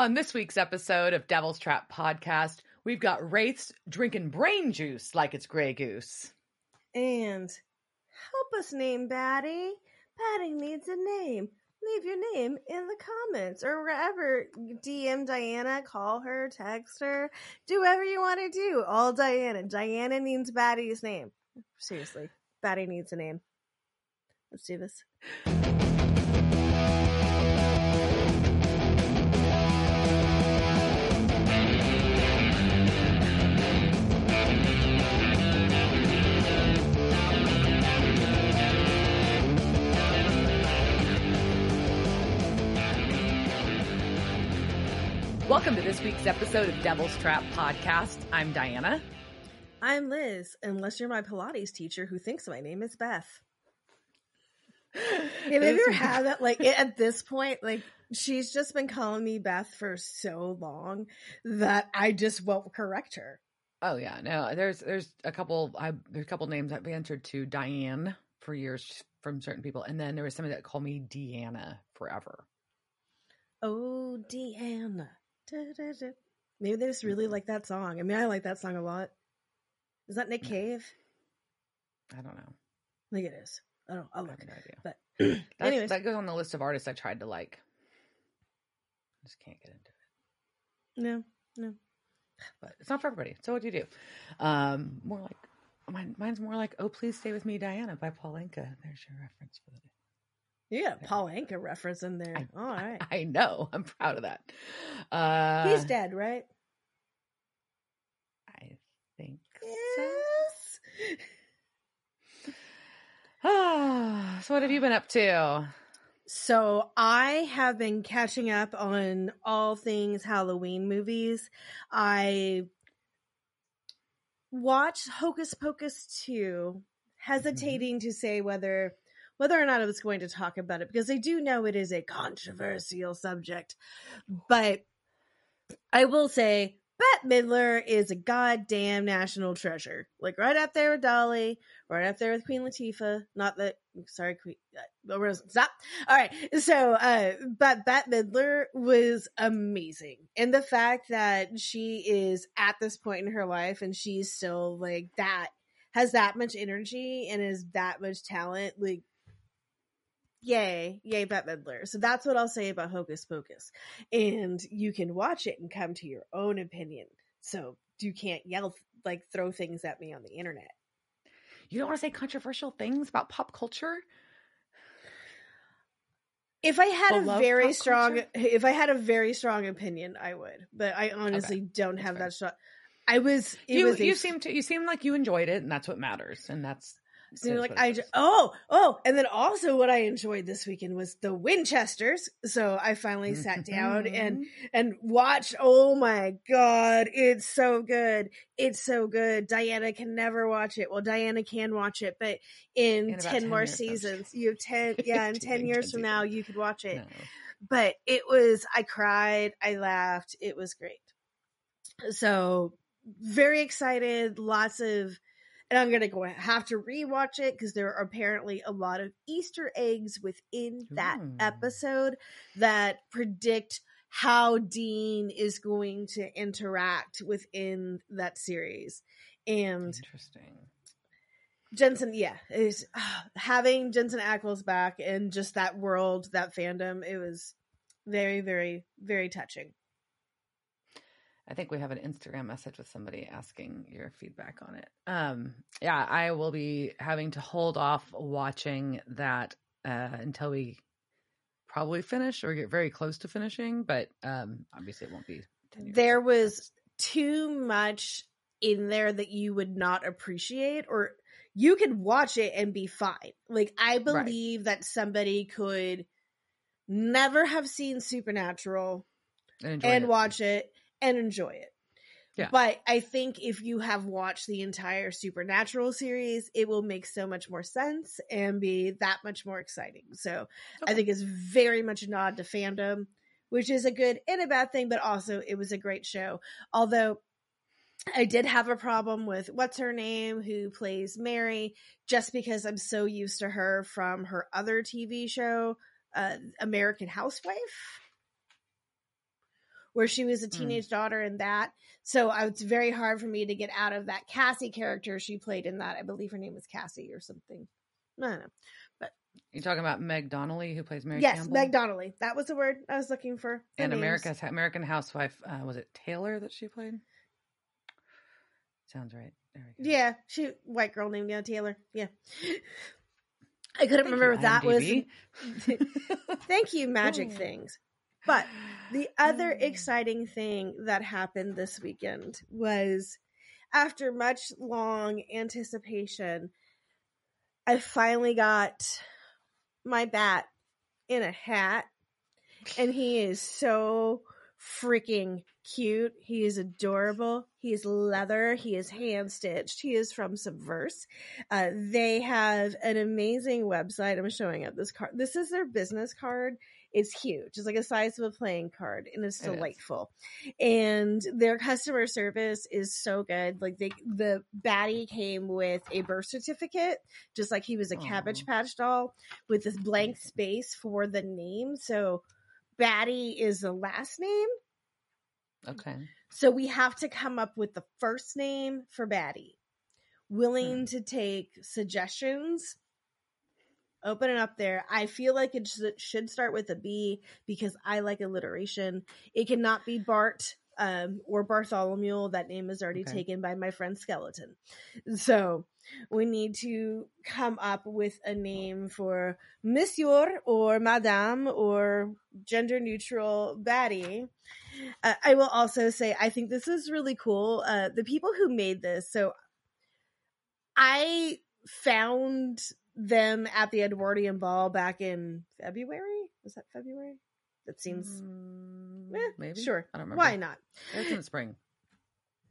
On this week's episode of Devil's Trap Podcast, we've got Wraiths drinking brain juice like it's Grey Goose. And help us name Batty. Batty needs a name. Leave your name in the comments or wherever. DM Diana, call her, text her, do whatever you want to do. All Diana. Diana needs Batty's name. Seriously, Batty needs a name. Let's do this. Welcome to this week's episode of Devil's Trap Podcast. I'm Diana. I'm Liz, unless you're my Pilates teacher who thinks my name is Beth. Have you ever had that? Like at this point, like she's just been calling me Beth for so long that I just won't correct her. Oh yeah, no. There's there's a couple. I there's a couple names I've answered to Diane for years from certain people, and then there was somebody that called me Deanna forever. Oh, Deanna. Maybe they just really like that song. I mean, I like that song a lot. Is that Nick Cave? I don't know. I think it is. I don't. I'll I look. have no idea. But anyways, that goes on the list of artists I tried to like. Just can't get into it. no, no. But it's not for everybody. So what do you do? Um, more like mine, mine's more like "Oh Please Stay with Me, Diana" by Paul Anka. There's your reference for the day. You got a Paul Anka reference in there. All right. I know. I'm proud of that. Uh, He's dead, right? I think Yes. so. so what have you been up to? So I have been catching up on all things Halloween movies. I watched Hocus Pocus 2, hesitating to say whether whether or not I was going to talk about it because I do know it is a controversial subject. But I will say Bette Midler is a goddamn national treasure. Like right up there with Dolly, right up there with Queen Latifah. Not that sorry, Queen. Uh, stop. All right. So, uh, but Bette Midler was amazing, and the fact that she is at this point in her life and she's still like that has that much energy and is that much talent, like. Yay, yay, Bette Midler. So that's what I'll say about Hocus Pocus. And you can watch it and come to your own opinion. So you can't yell, like, throw things at me on the internet. You don't want to say controversial things about pop culture? If I had a very strong, culture? if I had a very strong opinion, I would. But I honestly don't that's have fair. that strong. I was. It you was a you seem to you seem like you enjoyed it, and that's what matters. And that's So you're like I oh oh and then also what I enjoyed this weekend was the Winchesters. So I finally sat down and and watched. Oh my god, it's so good! It's so good. Diana can never watch it. Well, Diana can watch it, but in, In ten 10 more seasons, you have ten. Yeah, in 10 years from now, you could watch it. No. But it was. I cried. I laughed. It was great. So very excited. Lots of and I'm gonna go have to rewatch it because there are apparently a lot of Easter eggs within that Ooh. episode that predict how Dean is going to interact within that series. And Interesting. Jensen, yeah, is having Jensen Ackles back and just that world, that fandom, it was very, very, very touching. I think we have an Instagram message with somebody asking your feedback on it. Um, yeah, I will be having to hold off watching that uh, until we probably finish or get very close to finishing. But um, obviously, it won't be. 10 years. There was too much in there that you would not appreciate or you could watch it and be fine. Like I believe that somebody could never have seen Supernatural and, and it. watch it and enjoy it. Yeah. But I think if you have watched the entire Supernatural series, it will make so much more sense and be that much more exciting. So I think it's very much a nod to fandom, which is a good and a bad thing, but also it was a great show. Although I did have a problem with what's her name who plays Mary, just because I'm so used to her from her other TV show, uh, American Housewife, where she was a Hmm. teenage daughter in that. So I, it's very hard for me to get out of that Cassie character she played in that. I believe her name was Cassie or something. I don't know. But You're talking about Meg Donnelly, who plays Mary yes, Campbell? Meg Donnelly. That was the word I was looking for. and names. America's American Housewife. Uh, was it Taylor that she played? Sounds right. There we go. Yeah, she white girl named yeah Taylor. Yeah. I couldn't Thank remember you, what that was. Thank you, Magic. Things. But the other Oh. exciting thing that happened this weekend was after much long anticipation, I finally got my bat in a hat, and he is so freaking cute. He is adorable. He is leather. He is hand stitched. He is from Subverse. Uh, they have an amazing website. I'm showing up this card. This is their business card. It's huge. It's like a size of a playing card, and it's It is. delightful. And their customer service is so good. Like they, the Batty came with a birth certificate, just like he was a Cabbage Patch doll, with this blank space for the name. So, Batty is the last name. Okay. So we have to come up with the first name for Batty. Willing hmm. to take suggestions. Open it up there. I feel like it should start with a B because I like alliteration. It cannot be Bart um, or Bartholomew. That name is already Okay. taken by my friend Skeleton. So we need to come up with a name for Monsieur or Madame or gender neutral Batty. Uh, I will also say I think this is really cool. Uh, the people who made this, so I found them at the Edwardian Ball back in February. Was that February? That seems Mm, eh, maybe. sure. I don't remember. Why not? It's in the spring.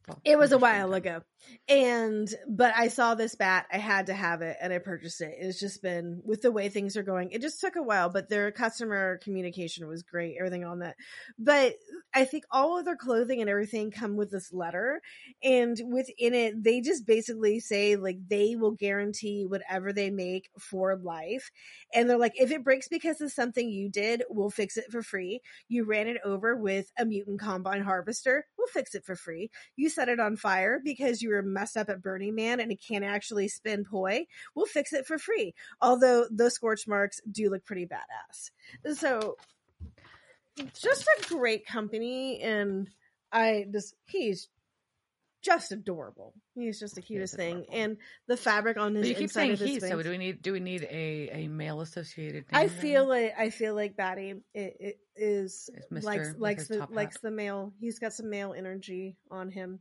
Well, It was a while ago. And but I saw this bat, I had to have it and I purchased it. It's just been with the way things are going. It just took a while, but their customer communication was great, everything on that. But I think all of their clothing and everything come with this letter and within it they just basically say like they will guarantee whatever they make for life. And they're like if it breaks because of something you did, we'll fix it for free. You ran it over with a mutant combine harvester, we'll fix it for free you set it on fire because you were messed up at Burning Man and it can't actually spin poi, we'll fix it for free. Although those scorch marks do look pretty badass. So just a great company and I just he's just adorable. He's just the cutest thing. And the fabric on his But you keep inside saying of his he, so do we need do we need a, a male associated? I then? feel like I feel like Batty it, it is likes likes the likes the male. He's got some male energy on him.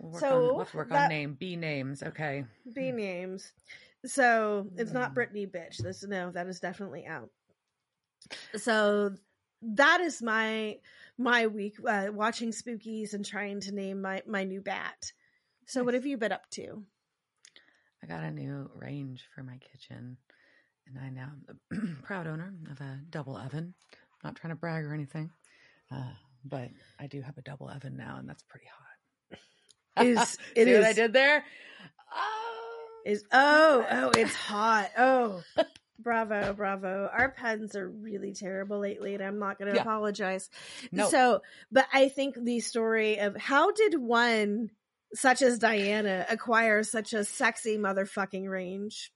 We'll work So, on, we'll have to work that- on name B names. Okay. B names. So it's not Mm. Brittany bitch. This no, that is definitely out. So that is my my week uh, watching spookies and trying to name my my new bat. So what Nice. have you been up to? I got a new range for my kitchen, and I now am the proud owner of a double oven. Not trying to brag or anything, uh, but I do have a double oven now, and that's pretty hot. Is- it See what I did there? Oh, Is oh oh it's hot. Oh bravo, bravo. Our pens are really terrible lately and I'm not gonna Yeah. apologize. no. So but I think the story of how did one such as Diana acquire such a sexy motherfucking range?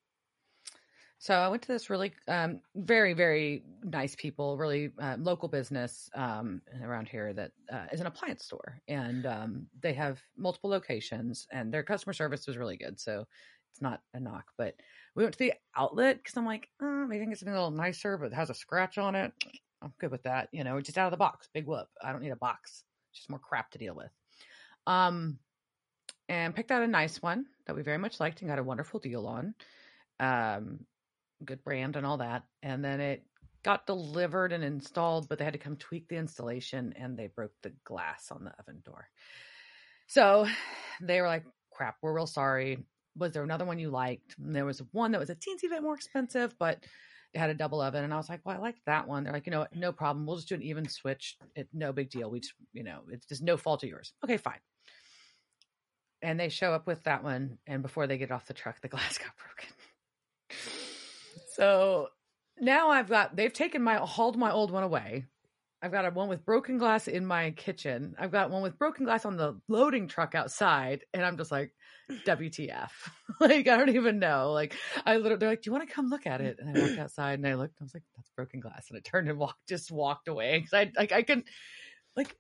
So I went to this really, um, very, very nice people, really uh, local business um, around here that uh, is an appliance store, and um, they have multiple locations, and their customer service was really good. So it's not a knock, but we went to the outlet because I'm like, oh, maybe I can get something a little nicer, but it has a scratch on it. I'm good with that, you know, just out of the box, big whoop. I don't need a box; it's just more crap to deal with. Um, and picked out a nice one that we very much liked and got a wonderful deal on. Um, good brand and all that. And then it got delivered and installed, but they had to come tweak the installation and they broke the glass on the oven door. So they were like, crap, we're real sorry. Was there another one you liked? And there was one that was a teensy bit more expensive, but it had a double oven. And I was like, well, I like that one. They're like, you know? No problem. We'll just do an even switch. It, no big deal. We just, you know, it's just no fault of yours. Okay, fine. And they show up with that one. And before they get off the truck, the glass got broken. So now I've got they've taken my hauled my old one away. I've got a one with broken glass in my kitchen. I've got one with broken glass on the loading truck outside, and I'm just like, WTF? like I don't even know. Like I literally, they're like, "Do you want to come look at it?" And I walked outside and I looked. I was like, "That's broken glass," and I turned and walked, just walked away because I like I can, like,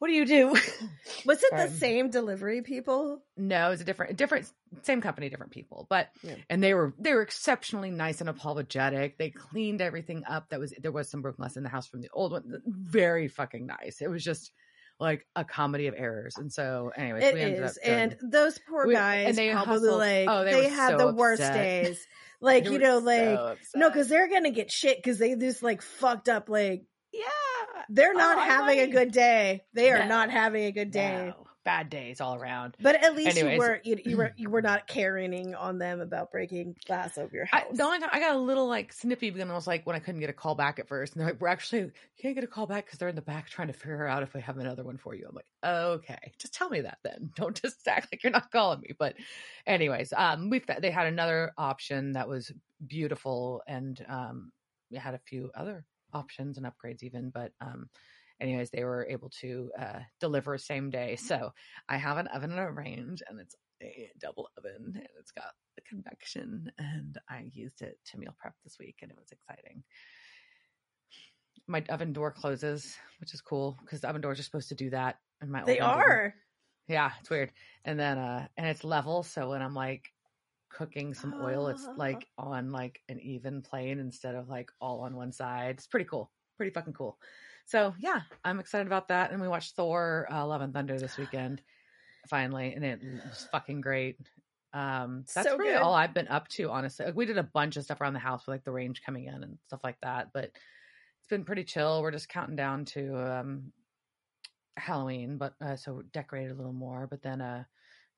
what do you do? Was it the um, same delivery people? No, it was a different, different, same company, different people. But Yeah. and they were they were exceptionally nice and apologetic. They cleaned everything up. That was there was some broken glass in the house from the old one. Very fucking nice. It was just like a comedy of errors. And so, anyways, It we ended is, up doing- and those poor We- guys and they probably hustled- like oh, they they, had so the worst days. Like you know, like so no, because they're gonna get shit because they just like fucked up. Like they're not Oh, I having a good day. They are No. not having a good day. No. bad days all around. But at least Anyways. you were you, you were you were not carrying on them about breaking glass over your I, house. the only time I got a little like snippy because I was like when I couldn't get a call back at first, and they're like, "We're actually can't get a call back because they're in the back trying to figure out if we have another one for you." I'm like, "Okay, just tell me that then. Don't just act like you're not calling me." But, anyways, um, we they had another option that was beautiful, and um, we had a few other options and upgrades even, but um. Anyways, they were able to uh, deliver same day. So I have an oven in a range, and it's a double oven, and it's got the convection and I used it to meal prep this week and it was exciting. My oven door closes, which is cool because oven doors are supposed to do that. And my they are. Yeah, it's weird. And then uh and it's level, so when I'm like cooking some oil, it's Ah. like on like an even plane instead of like all on one side. It's pretty cool. Pretty fucking cool. So yeah, I'm excited about that. And we watched Thor uh, Love and Thunder this weekend finally, and it was fucking great. Um, that's So really good. all I've been up to, honestly. Like, we did a bunch of stuff around the house with like the range coming in and stuff like that, but it's been pretty chill. We're just counting down to um Halloween, but uh, so decorated a little more. But then uh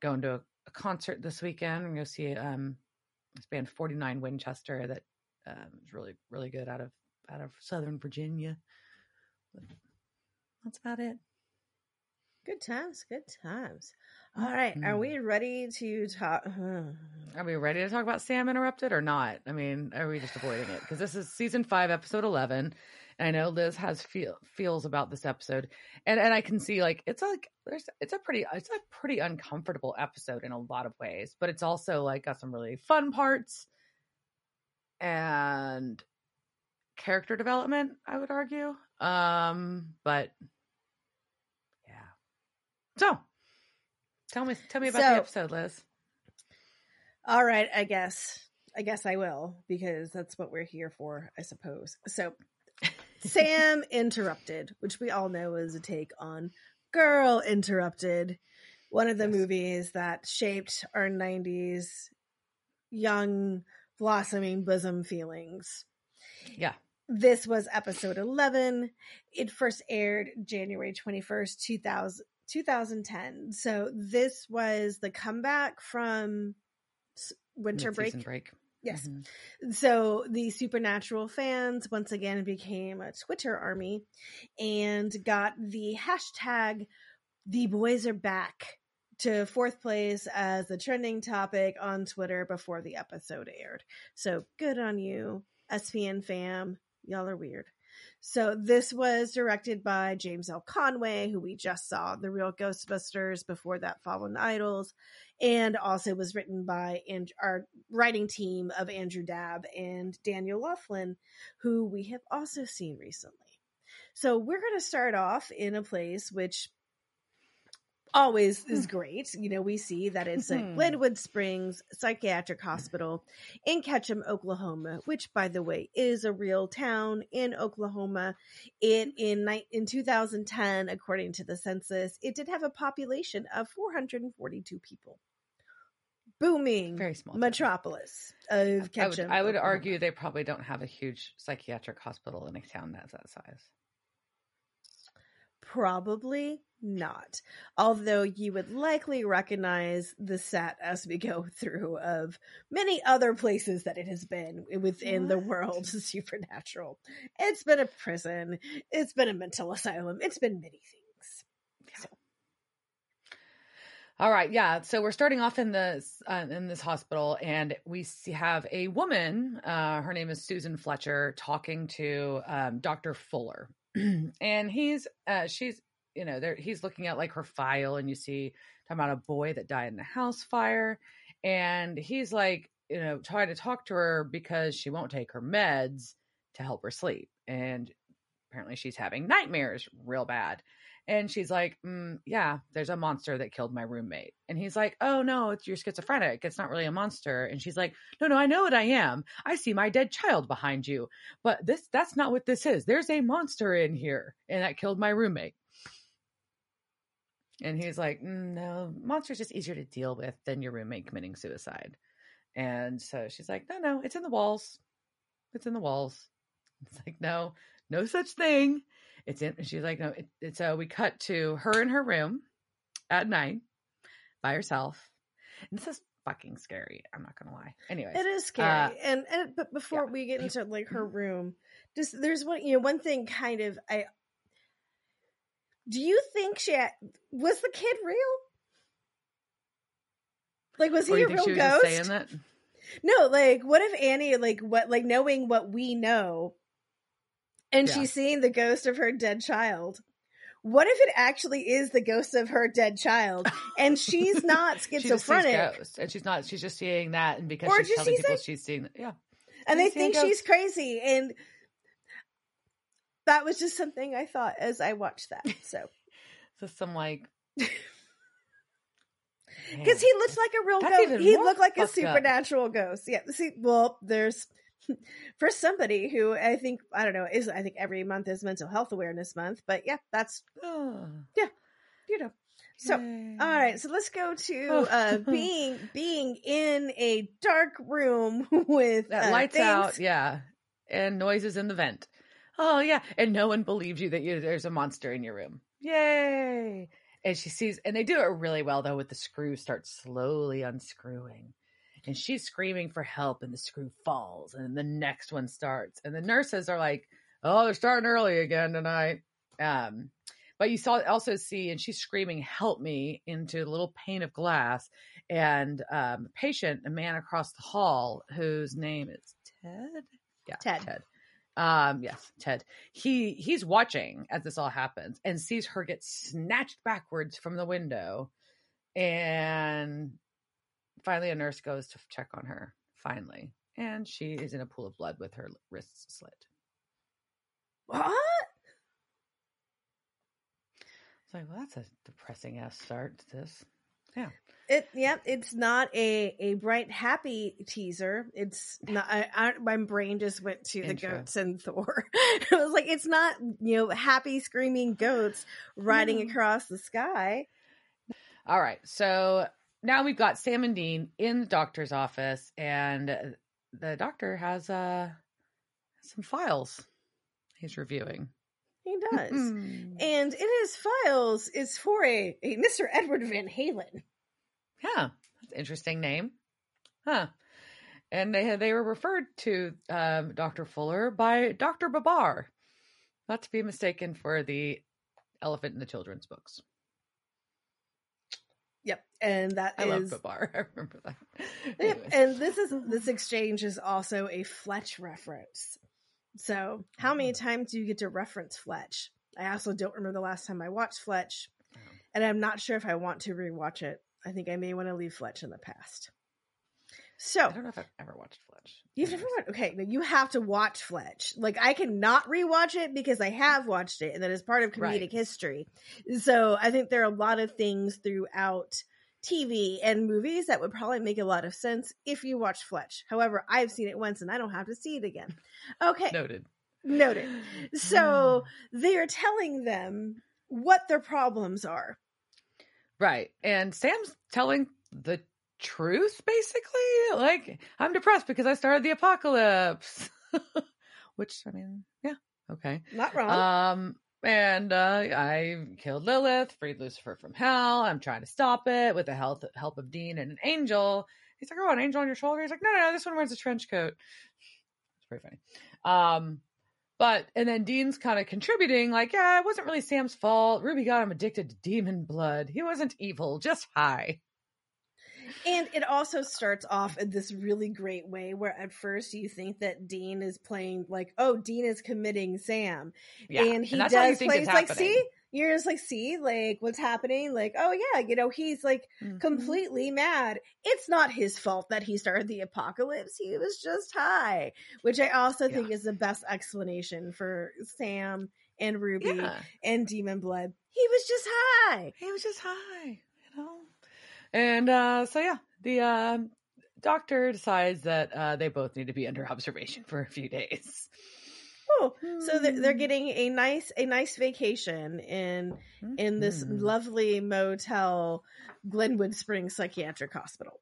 going to a, a concert this weekend. We're gonna see um this band 49 Winchester that um, is really really good out of out of Southern Virginia. But that's about it. Good times, good times. All right, are we ready to talk? Are we ready to talk about Sam Interrupted or not? I mean, are we just avoiding it? Because this is season five, episode eleven, I know Liz has feel feels about this episode, and and I can see like it's like there's it's a pretty it's a pretty uncomfortable episode in a lot of ways, but it's also like got some really fun parts and character development. I would argue, um, but yeah. So, tell me tell me about the episode, Liz. All right, I guess. I guess I will because that's what we're here for, I suppose. So, Sam Interrupted, which we all know is a take on Girl Interrupted, one of the Yes. movies that shaped our 90s young, blossoming bosom feelings. Yeah. This was episode 11. It first aired January 21st, 2000, 2010. So, this was the comeback from winter break. Break. Yes. Mhm. So the supernatural fans once again became a Twitter army and got the hashtag the boys are back to fourth place as the trending topic on Twitter before the episode aired. So good on you, SPN fam. Y'all are weird. So this was directed by James L. Conway, who we just saw the real Ghostbusters before that Fallen Idols, and also was written by and our writing team of Andrew Dabb and Daniel Loflin, who we have also seen recently. So we're going to start off in a place which always is great. You know, we see that it's a Hmm. Glenwood Springs Psychiatric Hospital in Ketchum, Oklahoma, which by the way is a real town in Oklahoma. It in in 2010, according to the census, it did have a population of 442 people. Booming Very small. town. metropolis of I would, Ketchum. I would argue they probably don't have a huge psychiatric hospital in a town that's that size. Probably not. Although you would likely recognize the set as we go through of many other places that it has been within the world supernatural. It's been a prison, it's been a mental asylum, it's been many things. All right, yeah. So we're starting off in this uh, in this hospital, and we have a woman. Uh, her name is Susan Fletcher, talking to um, Doctor Fuller, and he's uh, she's you know there he's looking at like her file, and you see talking about a boy that died in a house fire, and he's like you know trying to talk to her because she won't take her meds to help her sleep, and apparently she's having nightmares real bad. And she's like, mm, Yeah, there's a monster that killed my roommate. And he's like, Oh, no, it's you're schizophrenic. It's not really a monster. And she's like, No, no, I know what I am. I see my dead child behind you. But this that's not what this is. There's a monster in here. And that killed my roommate. And he's like, mm, No, monster's just easier to deal with than your roommate committing suicide. And so she's like, No, no, it's in the walls. It's in the walls. It's like, No, no such thing. It's in. She's like, no. It, it's so we cut to her in her room at night by herself. And this is fucking scary. I'm not gonna lie. Anyway, it is scary. Uh, and, and but before yeah. we get into like her room, just there's one you know one thing kind of I. Do you think she had, was the kid real? Like was he a real ghost? No, like what if Annie like what like knowing what we know and yeah. she's seeing the ghost of her dead child. What if it actually is the ghost of her dead child, and she's not schizophrenic? she and she's not. She's just seeing that, and because or she's telling people it, she's seeing, yeah, and they think she's crazy, and that was just something I thought as I watched that. So, so some like because he looks like a real ghost. He looked like a supernatural up. ghost. Yeah. See, well, there's for somebody who I think I don't know is I think every month is Mental Health Awareness Month, but yeah, that's oh. yeah, you know. So Yay. all right, so let's go to uh, being being in a dark room with uh, lights things. out, yeah, and noises in the vent. Oh yeah, and no one believes you that you, there's a monster in your room. Yay! And she sees, and they do it really well though. With the screw start slowly unscrewing, and she's screaming for help and the screw falls and the next one starts and the nurses are like oh they're starting early again tonight. Um but you saw also see and she's screaming help me into a little pane of glass and um patient a man across the hall whose name is ted? Yeah ted. Ted. Um yes ted. He he's watching as this all happens and sees her get snatched backwards from the window and finally a nurse goes to check on her finally and she is in a pool of blood with her wrists slit. What? It's like well that's a depressing ass start to this. Yeah. It yeah it's not a a bright happy teaser. It's not I, I, my brain just went to the goats and thor. It was like it's not you know happy screaming goats riding across the sky. All right so now we've got Sam and Dean in the doctor's office, and the doctor has uh some files he's reviewing. He does. and in his files is for a, a Mr. Edward Van Halen. Yeah, that's interesting name. Huh. And they they were referred to um, Dr. Fuller by Dr. Babar, not to be mistaken for the elephant in the children's books. Yep, and that I is, love bar. I remember that. Yep, and this is this exchange is also a Fletch reference. So, how many mm-hmm. times do you get to reference Fletch? I also don't remember the last time I watched Fletch, and I'm not sure if I want to rewatch it. I think I may want to leave Fletch in the past. So I don't know if I've ever watched Fletch. You've never watched? Okay, you have to watch Fletch. Like I cannot rewatch it because I have watched it, and that is part of comedic right. history. So I think there are a lot of things throughout TV and movies that would probably make a lot of sense if you watch Fletch. However, I've seen it once and I don't have to see it again. Okay. Noted. Noted. So they are telling them what their problems are. Right. And Sam's telling the truth basically like i'm depressed because i started the apocalypse which i mean yeah okay not wrong um and uh, I killed Lilith, freed Lucifer from hell. I'm trying to stop it with the help help of Dean and an angel. He's like, "Oh, an angel on your shoulder." He's like, "No, no, no this one wears a trench coat." It's pretty funny. Um, But and then Dean's kind of contributing, like, yeah, it wasn't really Sam's fault. Ruby got him addicted to demon blood. He wasn't evil, just high. And it also starts off in this really great way where at first you think that Dean is playing like, oh, Dean is committing Sam. Yeah. And he And that's how you does play, like, see? You're just like, see, like what's happening? Like, oh yeah, you know, he's like Mhm. completely mad. It's not his fault that he started the apocalypse. He was just high, which I also think is the best explanation for Sam and Ruby Yeah. and Demon Blood. He was just high. He was just high, you know. And uh, so yeah, the uh, doctor decides that uh, they both need to be under observation for a few days. Oh, so they're, they're Hmm. getting a nice a nice vacation in in this Mhm. lovely motel, Glenwood Springs Psychiatric Hospital.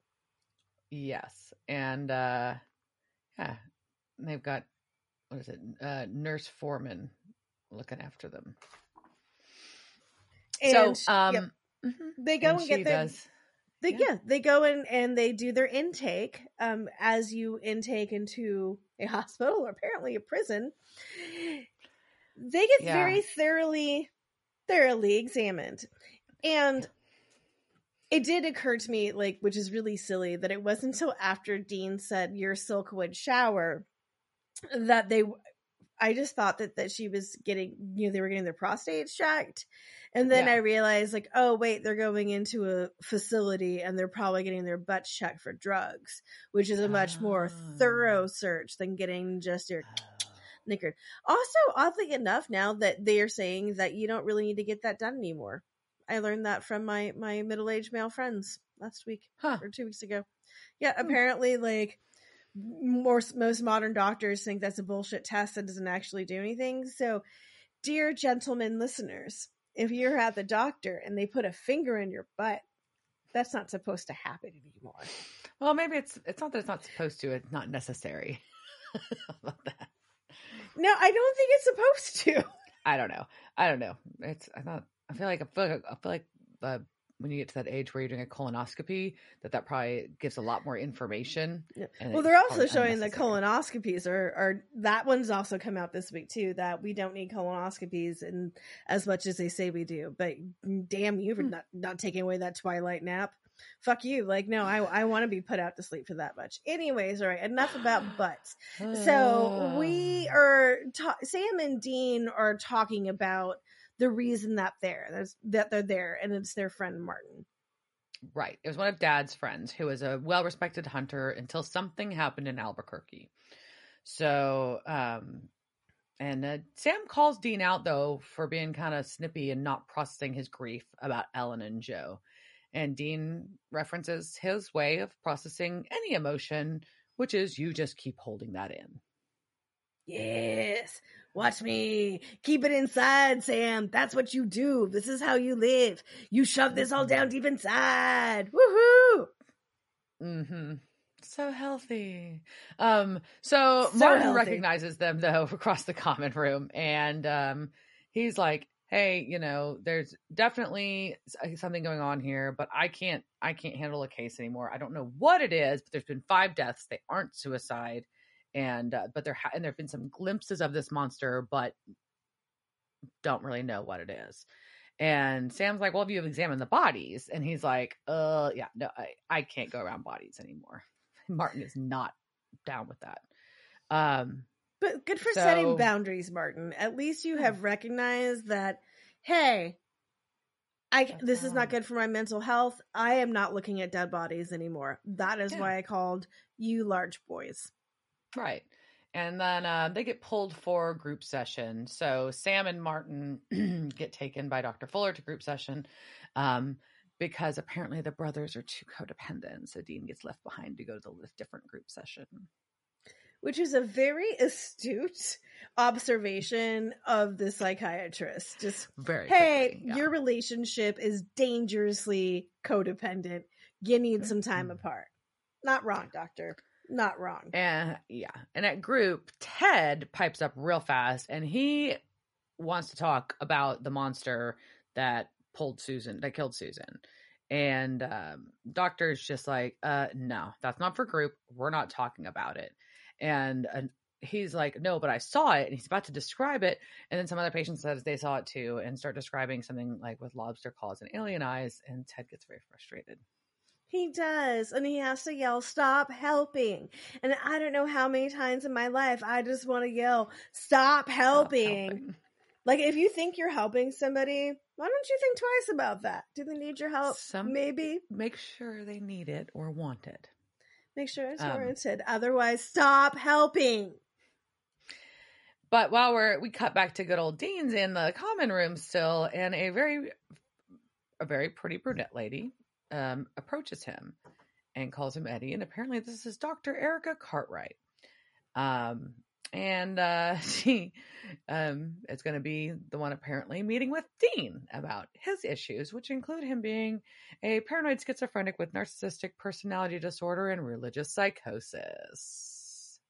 Yes, and uh, yeah, they've got what is it? Uh, Nurse Foreman looking after them. And so um, yep, mhm. they go and, she get their does. They, yeah. yeah. they go in and they do their intake. Um, as you intake into a hospital or apparently a prison, they get Yeah. very thoroughly thoroughly examined, and it did occur to me, like, which is really silly, that it wasn't until after Dean said your Silkwood shower that they. I just thought that that she was getting, you know, they were getting their prostates checked, and then Yeah. I realized, like, oh wait, they're going into a facility and they're probably getting their butts checked for drugs, which is a much more Ah. thorough search than getting just your knickered. Also, oddly enough, now that they are saying that you don't really need to get that done anymore. I learned that from my my middle aged male friends last week Huh. or two weeks ago. Yeah, Hmm. apparently, like more most modern doctors think that's a bullshit test that doesn't actually do anything. So, dear gentlemen listeners, if you're at the doctor and they put a finger in your butt, that's not supposed to happen anymore. Well, maybe it's it's not that it's not supposed to. It's not necessary. About that? No, I don't think it's supposed to. I don't know. I don't know. It's I thought I feel like I feel like I feel like uh, when you get to that age where you're doing a colonoscopy, that that probably gives a lot more information. Yeah. Well, they're also showing the colonoscopies are, are that one's also come out this week too. That we don't need colonoscopies and as much as they say we do. But damn you for Hmm. not not taking away that twilight nap. Fuck you. Like no, I I want to be put out to sleep for that much. Anyways, all right. Enough about butts. So we are ta- Sam and Dean are talking about the reason that they're there's, that they're there, and it's their friend Martin. Right. It was one of Dad's friends who was a well respected hunter until something happened in Albuquerque. So, um, and uh, Sam calls Dean out though for being kind of snippy and not processing his grief about Ellen and Jo. And Dean references his way of processing any emotion, which is you just keep holding that in. Yes. Watch me. Keep it inside, Sam. That's what you do. This is how you live. You shove this all down deep inside. Woohoo! Mm-hmm. So healthy. Um, so, So Martin healthy. recognizes them though across the common room, and um, he's like, "Hey, you know, there's definitely uh, something going on here, but I can't, I can't handle a case anymore. I don't know what it is, but there's been five deaths. They aren't suicide, and uh, but there ha- and there've been some glimpses of this monster, but don't really know what it is." And Sam's like, "Well, have you examined the bodies?" And he's like, "Uh, yeah, no, I, I can't go around bodies anymore." Martin is not down with that. Um, But good for So- setting boundaries, Martin. At least you have recognized that, hey, I this is not good for my mental health. I am not looking at dead bodies anymore. That is Yeah. why I called you large boys. Right. And then uh, they get pulled for group session. So Sam and Martin get taken by Dr. Fuller to group session um, because apparently the brothers are too codependent. So Dean gets left behind to go to the different group session. which is a very astute observation of the psychiatrist. Just, Very hey, quickly, yeah. your relationship is dangerously codependent. You need some time Mhm. apart. Not wrong, doctor. Not wrong. And yeah, and at group, Ted pipes up real fast, and he wants to talk about the monster that pulled Susan, that killed Susan. And um, Doctor's just like, uh, no, that's not for group. We're not talking about it. And uh, he's like, no, but I saw it. And he's about to describe it. And then some other patients says they saw it too and start describing something like with lobster claws and alien eyes. And Ted gets very frustrated. He does. And he has to yell, stop helping. And I don't know how many times in my life I just want to yell, stop helping. Stop helping. Like, if you think you're helping somebody, why don't you think twice about that? Do they need your help? Some, Maybe. Make sure they need it or want it. Make sure it's um, warranted. Otherwise, stop helping. But while we're we cut back to good old Dean's in the common room still, and a very a very pretty brunette lady um, approaches him and calls him Eddie, and apparently this is Dr. Erica Cartwright. Um, and uh, she um, is going to be the one apparently meeting with Dean about his issues, which include him being a paranoid schizophrenic with narcissistic personality disorder and religious psychosis.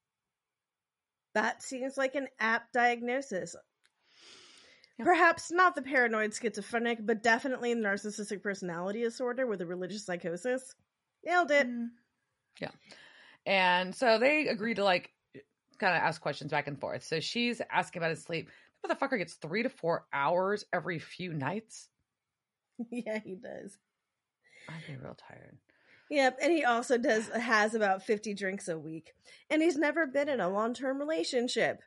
That seems like an apt diagnosis. Yeah. Perhaps not the paranoid schizophrenic, but definitely narcissistic personality disorder with a religious psychosis. Nailed it. Mm. Yeah. And so they agree to like kind of ask questions back and forth. So she's asking about his sleep. The motherfucker gets three to four hours every few nights. Yeah, he does. I'd be real tired. Yep, and he also does has about 50 drinks a week. And he's never been in a long-term relationship.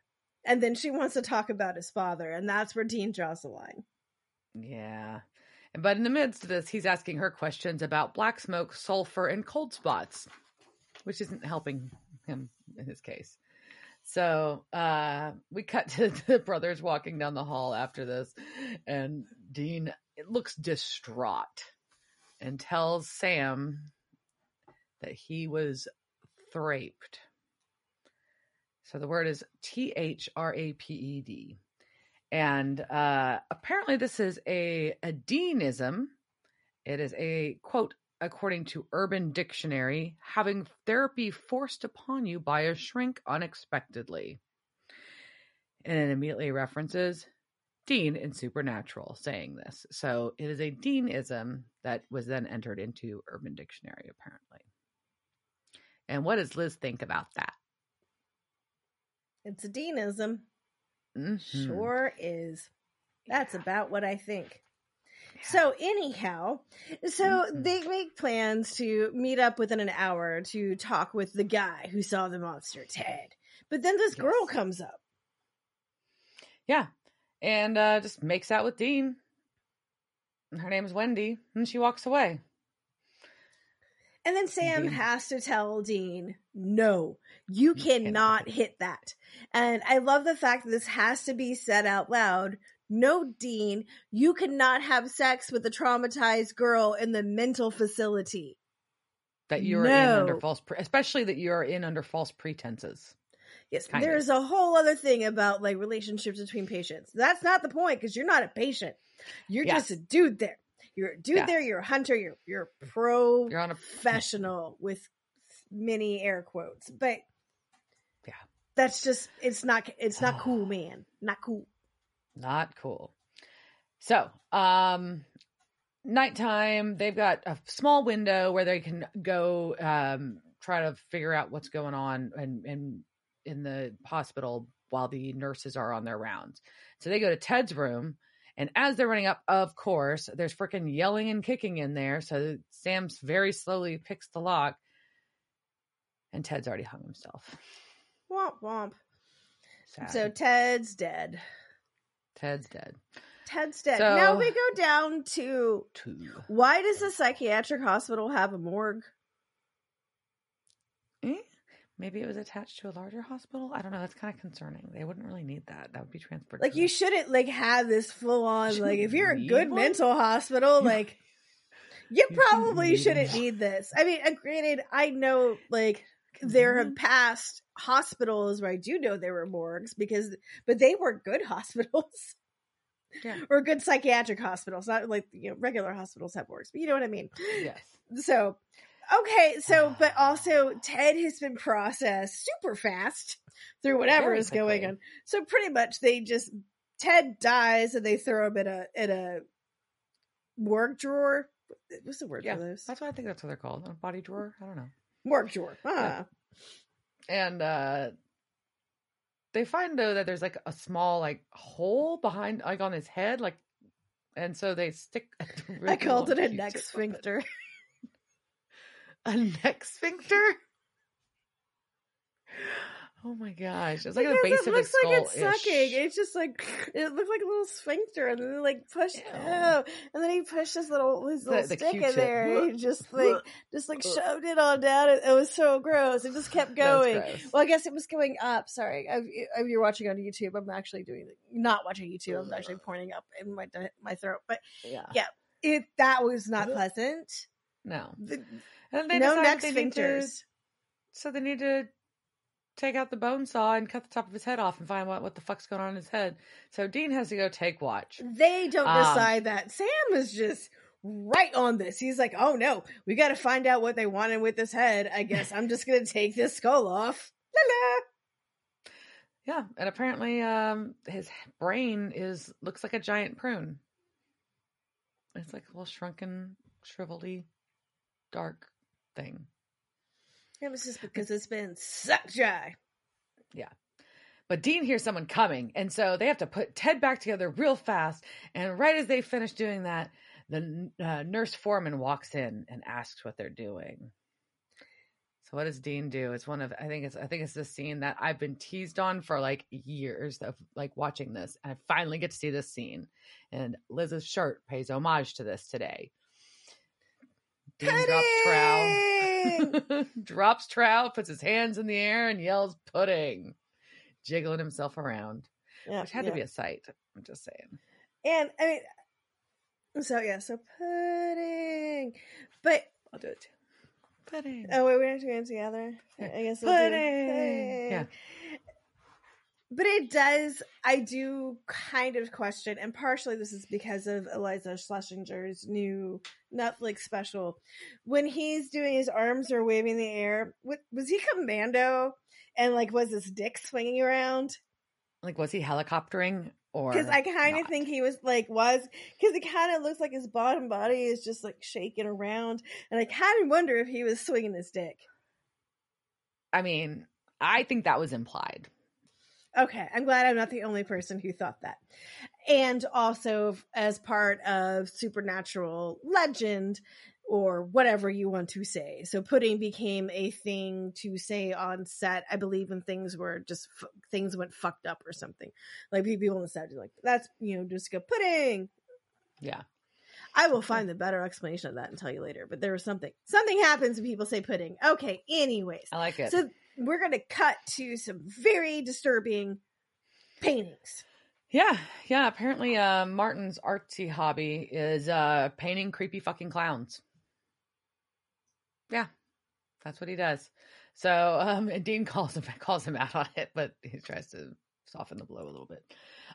And then she wants to talk about his father, and that's where Dean draws the line. Yeah. But in the midst of this, he's asking her questions about black smoke, sulfur, and cold spots, which isn't helping him in his case. So uh, we cut to the brothers walking down the hall after this, and Dean it looks distraught and tells Sam that he was thraped. So the word is T H R A P E D. And uh, apparently, this is a, a deanism. It is a quote, according to Urban Dictionary, having therapy forced upon you by a shrink unexpectedly. And it immediately references Dean in Supernatural saying this. So it is a Deanism that was then entered into Urban Dictionary, apparently. And what does Liz think about that? It's a Deanism. Mm-hmm. Sure is. That's yeah. about what I think. Yeah. So anyhow, so mm-hmm. they make plans to meet up within an hour to talk with the guy who saw the monster Ted. But then this yes. girl comes up. Yeah. And uh just makes out with Dean. Her name's Wendy, and she walks away. And then Sam Dean. has to tell Dean, no, you cannot hit that. And I love the fact that this has to be said out loud. No, Dean, you cannot have sex with a traumatized girl in the mental facility. That you're no. in under false, pre- especially that you're in under false pretenses. Yes, there's of. a whole other thing about like relationships between patients. That's not the point because you're not a patient. You're yes. just a dude there. You're a dude yeah. there. You're a hunter. You're you're pro. You're on a professional with many air quotes, but yeah, that's just it's not it's not cool, man. Not cool. Not cool. So, um, nighttime. They've got a small window where they can go um, try to figure out what's going on and and in the hospital while the nurses are on their rounds. So they go to Ted's room and as they're running up, of course, there's freaking yelling and kicking in there. So Sam's very slowly picks the lock, and Ted's already hung himself. Womp womp. Sad. So Ted's dead. Ted's dead. Ted's dead. So, now we go down to two. why does a psychiatric hospital have a morgue? Eh? Maybe it was attached to a larger hospital. I don't know. That's kind of concerning. They wouldn't really need that. That would be transferred. Like you shouldn't like have this full on like if you're a good one? mental hospital, like you probably shouldn't need this. I mean, uh, granted, I know like there have passed hospitals where I do know there were morgues because, but they were good hospitals. Yeah. or good psychiatric hospitals, not like you know regular hospitals have morgues, but you know what I mean. Yes. So Okay, so but also Ted has been processed super fast through whatever Very is quickly. going on. So pretty much they just Ted dies and they throw him in a in a work drawer. What's the word yeah, for those? That's what I think that's what they're called. A body drawer? I don't know. Work drawer. Ah. Yeah. And uh they find though that there's like a small like hole behind like on his head, like and so they stick I called it a neck sphincter. A neck sphincter? Oh my gosh. It's like the base it of looks like it's sucking. It's just like it looks like a little sphincter, and then like push, Ew. oh, and then he pushed his little his little the stick in Q-tip. there, and he just like just like shoved it all down. It, it was so gross. It just kept going. Well, I guess it was going up. Sorry, if, if you're watching on YouTube, I'm actually doing not watching YouTube. I'm actually pointing up in my my throat, but yeah. yeah. it that was not pleasant. No. The- And they no neck need to- so they need to take out the bone saw and cut the top of his head off and find out what the fuck's going on in his head. So Dean has to go take watch. They don't Um, decide that. Sam is just right on this. He's like, "Oh no, we got to find out what they wanted with this head. I guess I'm just gonna take this skull off." La la. Yeah, and apparently um his brain is looks like a giant prune. It's like a little shrunken, shrivelly, dark thing. It was just because it's been sucked dry. Yeah. But Dean hears someone coming, and so they have to put Ted back together real fast. And right as they finish doing that, the uh, nurse foreman walks in and asks what they're doing. So what does Dean do? It's one of I think it's I think it's the scene that I've been teased on for like years of like watching this. And I finally get to see this scene, and Liz's shirt pays homage to this today. Dean drops trowel, drops trowel, puts his hands in the air, and yells "pudding," jiggling himself around Yeah, which had yeah. to be a sight. I'm just saying. And I mean, so yeah, so pudding. But I'll do it too. Oh, pudding. oh wait, we have to go together. Yeah. I guess do Pudding. pudding. Yeah. But it does. I do kind of question, and partially this is because of Iliza Shlesinger's new Netflix special. When he's doing his arms are waving in the air, was he commando? And like, was his dick swinging around? Like, was he helicoptering or? Because I kind of think he was like was because it kind of looks like his bottom body is just like shaking around, and I kind of wonder if he was swinging his dick. I mean, I think that was implied. Okay, I'm glad I'm not the only person who thought that. And also, as part of supernatural legend or whatever you want to say. So, pudding became a thing to say on set, I believe, when things were just things went fucked up or something. Like people on the set are like, that's, you know, just go pudding. Yeah. I will find the better explanation of that and tell you later. But there was something. Something happens when people say pudding. Okay, anyways. I like it. So we're going to cut to some very disturbing paintings. yeah. Yeah. Apparently, uh, Martin's artsy hobby is uh, painting creepy fucking clowns. Yeah. That's what he does. So um, and Dean calls him calls him out on it, but he tries to soften the blow a little bit.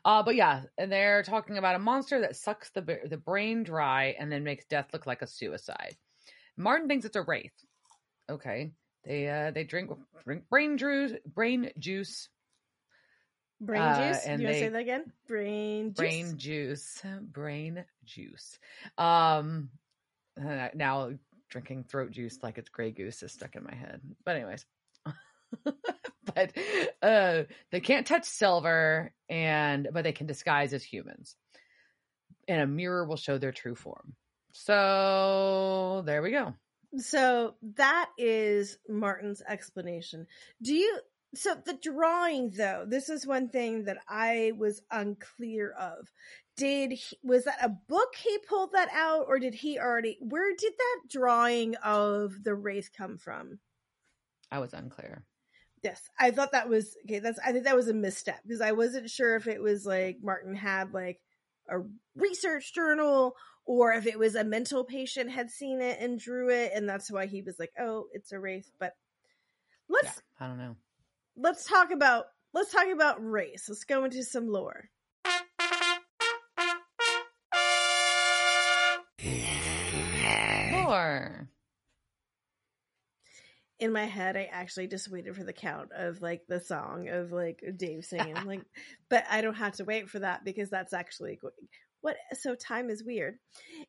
Uh, but yeah, and they're talking about a monster that sucks the the brain dry and then makes death look like a suicide. Martin thinks it's a wraith. Okay, they uh they drink drink brain juice, brain juice, Brain Uh, juice. and you want to they- say that again? Brain juice. brain juice, brain juice. Um, uh, now drinking throat juice like it's Grey Goose is stuck in my head. But anyways, but uh, they can't touch silver, and but they can disguise as humans, and a mirror will show their true form. So there we go. So that is Martin's explanation. Do you? So the drawing, though, this is one thing that I was unclear of. Did he, was that a book he pulled that out, or did he already? Where did that drawing of the wraith come from? I was unclear. Yes, I thought that was okay. That's I think that was a misstep because I wasn't sure if it was like Martin had like a research journal or if it was a mental patient had seen it and drew it, and that's why he was like, "Oh, it's a wraith." But let's Yeah, I don't know. let's talk about let's talk about wraiths. Let's go into some lore. More. In my head, I actually just waited for the count of like the song of like Dave singing, like, but I don't have to wait for that because that's actually what. So time is weird,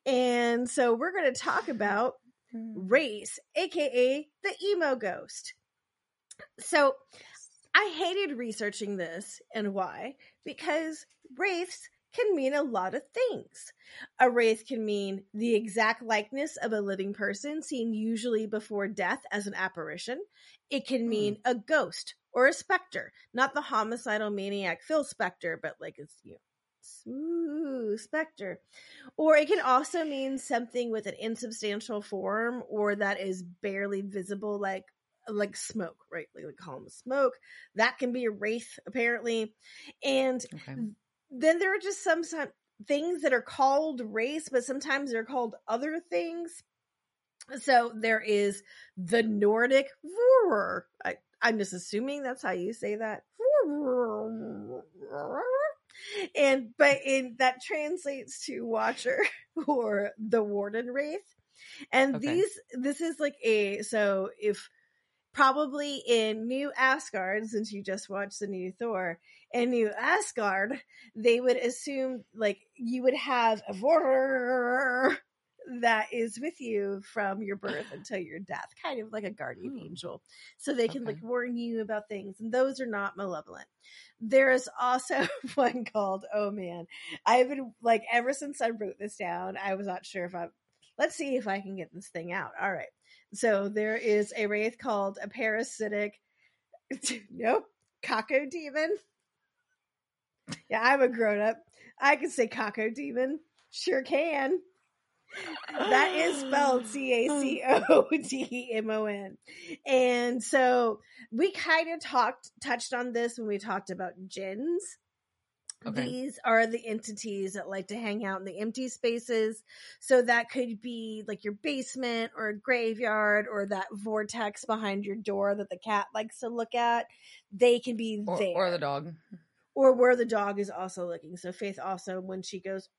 and so we're going to talk hmm. about hmm. wraiths, aka the emo ghost. So I I hated researching this and why? Because wraiths can mean a lot of things. A wraith can mean the exact likeness of a living person seen usually before death as an apparition. It can Hmm. mean a ghost or a specter, not the homicidal maniac Phil Spector, but like it's you know, smooth specter. Or it can also mean something with an insubstantial form or that is barely visible, like like smoke, right? Like, like column of smoke. That can be a wraith, apparently. And Okay. Then there are just some, some things that are called wraiths, but sometimes they're called other things. So there is the Nordic Vorer. I, I'm just assuming that's how you say that. And but in that translates to Watcher or the Warden Wraith. And Okay. these this is like a so if probably in New Asgard, since you just watched the new Thor, in New Asgard, they would assume like you would have a Vorer that is with you from your birth until your death, kind of like a guardian Hmm. angel. So they can Okay. like warn you about things, and those are not malevolent. There is also one called Oh Man. I've been like ever since I wrote this down, I was not sure if I let's see if I can get this thing out. All right. So there is a wraith called a parasitic nope, Cacodemon. Yeah, I'm a grown up. I can say Cacodemon. Sure can. That is spelled C A C O D M O N. And so we kind of talked touched on this when we talked about djinns. Okay. These are the entities that like to hang out in the empty spaces. So that could be like your basement or a graveyard or that vortex behind your door that the cat likes to look at. They can be Or, there or the dog. or where the dog is also looking. So Faith also when she goes,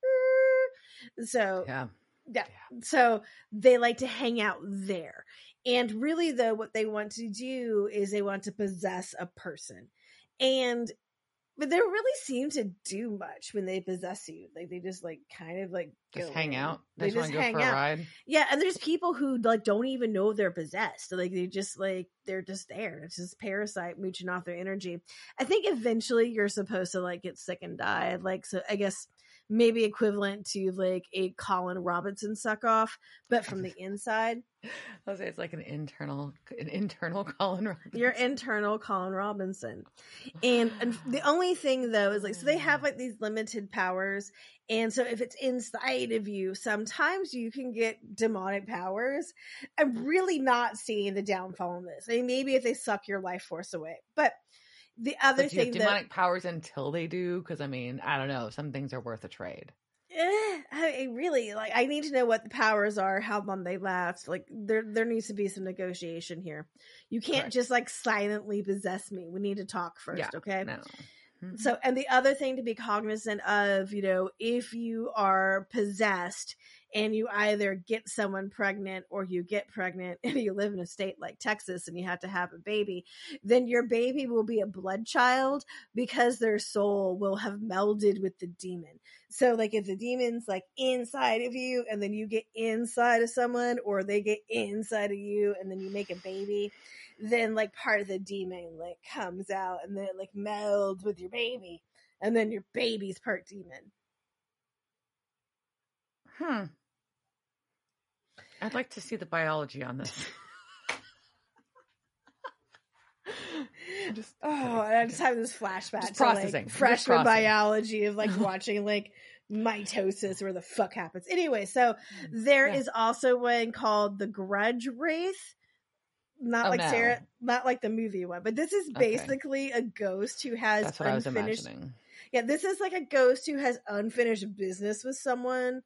so Yeah. yeah. So they like to hang out there. And really, though, what they want to do is they want to possess a person. And but they don't really seem to do much when they possess you. Like they just like kind of like Just hang out. They, They, just just hang go for out. a ride. Yeah, and there's people who like don't even know they're possessed. Like they just like they're just there. It's just parasite mooching off their energy. I think eventually you're supposed to like get sick and die. Like so I guess maybe equivalent to like a Colin Robinson suck off, but from the inside. I'll say it's like an internal, an internal Colin Robinson. Your internal Colin Robinson. And, and the only thing though is like so they have like these limited powers and so if it's inside of you sometimes you can get demonic powers i'm really not seeing the downfall in this i mean maybe if they suck your life force away but the other But do you have thing that demonic powers until they do? Because I mean, I don't know. Some things are worth a trade. eh, I I really like i need to know what the powers are how long they last like there there needs to be some negotiation here you can't Correct. just like silently possess me we need to talk first Yeah, okay No. Mhm. So, and the other thing to be cognizant of, you know, if you are possessed and you either get someone pregnant or you get pregnant and you live in a state like Texas and you have to have a baby, then your baby will be a blood child because their soul will have melded with the demon. So, like, if the demon's like inside of you and then you get inside of someone or they get inside of you and then you make a baby, then like part of the demon like comes out and then it like melds with your baby and then your baby's part demon Hmm. I'd like to see the biology on this. just, oh and i just have this flashback Just to like processing. Just freshman processing. biology of like watching like mitosis where the fuck happens anyway so mm. there is Yeah. also one called the grudge wraith not Oh, like no. sarah not like the movie one but this is Okay. basically a ghost who has That's what I was unfinished imagining. Yeah, this is like a ghost who has unfinished business with someone,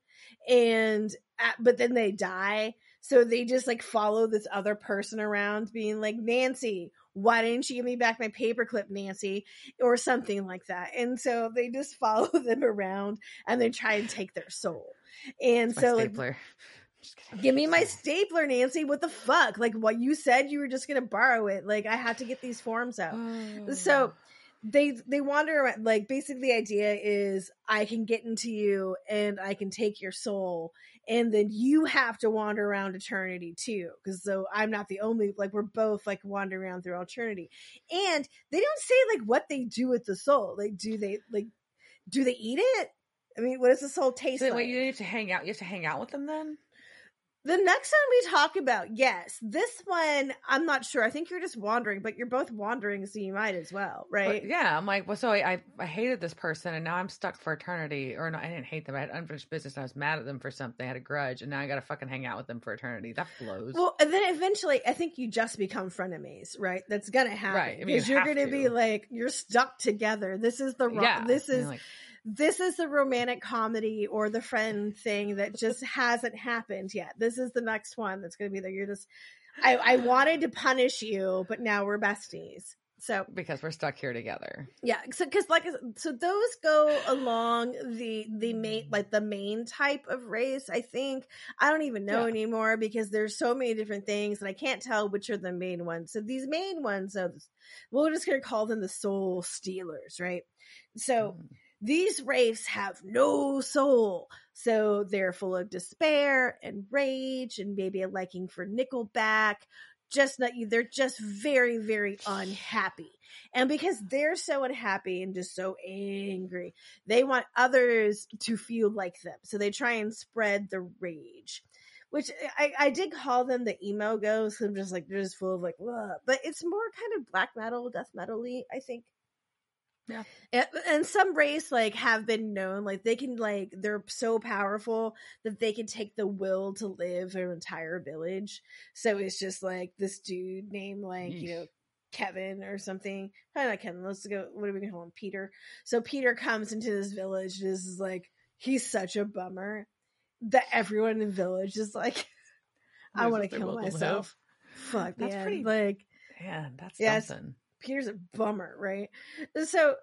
and but then they die. So they just like follow this other person around, being like, "Nancy, why didn't you give me back my paperclip, Nancy?" or something like that. And so they just follow them around and they try and take their soul. And It's so like. Give me my stapler, Nancy. What the fuck? Like, what you said you were just gonna borrow it. Like, I had to get these forms out. So they they wander around like basically the idea is i can get into you and i can take your soul and then you have to wander around eternity too because so i'm not the only like we're both like wandering around through eternity and they don't say like what they do with the soul like do they like do they eat it i mean what does the soul taste So like wait, you have to hang out. You have to hang out with them then. The next one we talk about yes this one i'm not sure i think you're just wandering but you're both wandering so you might as well right But yeah, I'm like, well, so I, I hated this person, and now I'm stuck for eternity. Or no, I didn't hate them. I had unfinished business. I was mad at them for something. I had a grudge, and now I got to fucking hang out with them for eternity. That blows. Well, and then eventually, I think you just become frenemies, right? That's gonna happen Right, I mean, you because you're gonna be like you're stuck together. This is the wrong. yeah, this is this is the romantic comedy or the friend thing that just hasn't happened yet. This is the next one that's gonna be there. You're just I, I wanted to punish you, but now we're besties. So because we're stuck here together. yeah, so because like so those go along the the main like the main type of wraiths. I think I don't even know Yeah. anymore because there's so many different things and I can't tell which are the main ones. So these main ones, are, we're just gonna call them the soul stealers, right? So Mm. These wraiths have no soul. So they're full of despair and rage and maybe a liking for Nickelback. Just not you, they're just very, very unhappy. And because they're so unhappy and just so angry, they want others to feel like them. So they try and spread the rage. Which I, I did call them the emo ghosts. I'm just like they're just full of like, Ugh. but it's more kind of black metal, death metal-y, I think. Yeah. And, some wraiths like have been known like they can like they're so powerful that they can take the will to live an entire village. So it's just like this dude named like you know Kevin or something. Probably not Kevin. Let's go. What are we gonna call him? Peter. So Peter comes into this village. And this is like he's such a bummer that everyone in the village is like, I want to kill will to live. myself. Fuck, That's man. pretty- like Man, that's Yes. something. Peter's a bummer, right? So,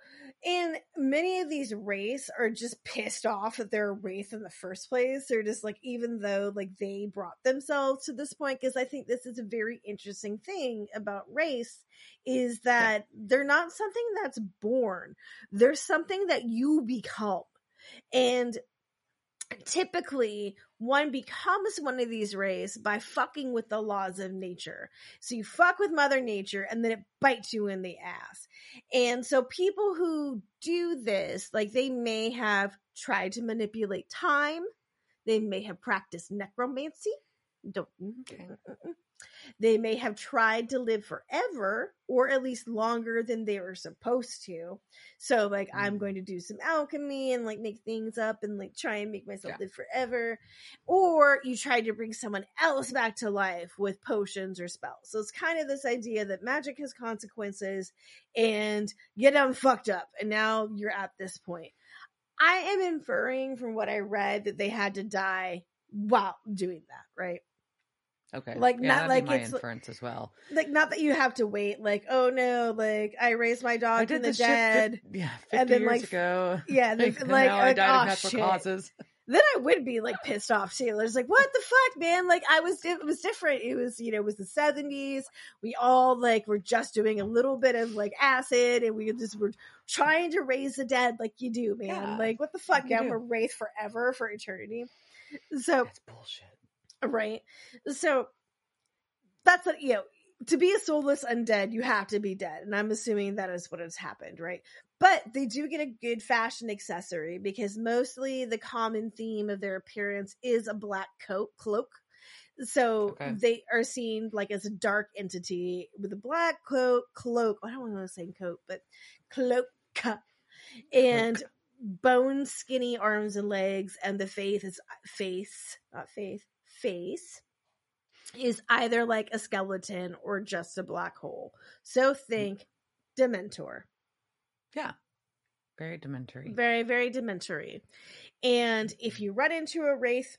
and many of these wraiths are just pissed off that they're a wraith in the first place. They're just like, even though like they brought themselves to this point, because I think this is a very interesting thing about wraiths is that they're not something that's born. They're something that you become. And typically one becomes one of these wraiths by fucking with the laws of nature. So you fuck with mother nature and then it bites you in the ass. And so people who do this, like they may have tried to manipulate time. They may have practiced necromancy. Don't mm-hmm, Okay. They may have tried to live forever or at least longer than they were supposed to. So like I'm Mm. going to do some alchemy and like make things up and like try and make myself Yeah. live forever. Or you tried to bring someone else back to life with potions or spells. So it's kind of this idea that magic has consequences and get them fucked up and now you're at this point. I am inferring from what I read that they had to die while doing that, right? Okay. Like, yeah, not like it's- inference as well. like not that you have to wait like oh no like i raised my dog from the dead yeah, 50 and then, years like, ago. yeah then, like, now I like, died oh, of natural shit. causes. then i would be like pissed off too it's like what the fuck man like i was it was different it was you know it was the 70s we all like were just doing a little bit of like acid and we just were trying to raise the dead like you do man Yeah, like what the fuck yeah we're wraith forever for eternity so That's bullshit. Right. So that's what you know. To be a soulless undead, you have to be dead, and I'm assuming that is what has happened, right? But they do get a good fashion accessory because mostly the common theme of their appearance is a black coat cloak. So Okay. they are seen like as a dark entity with a black coat cloak. I don't want to say coat, but cloak, and bone skinny arms and legs, and the face is uh, face, not face, face is either like a skeleton or just a black hole. So think Dementor. Yeah. Very dementory. Very, very dementory. And if you run into a wraith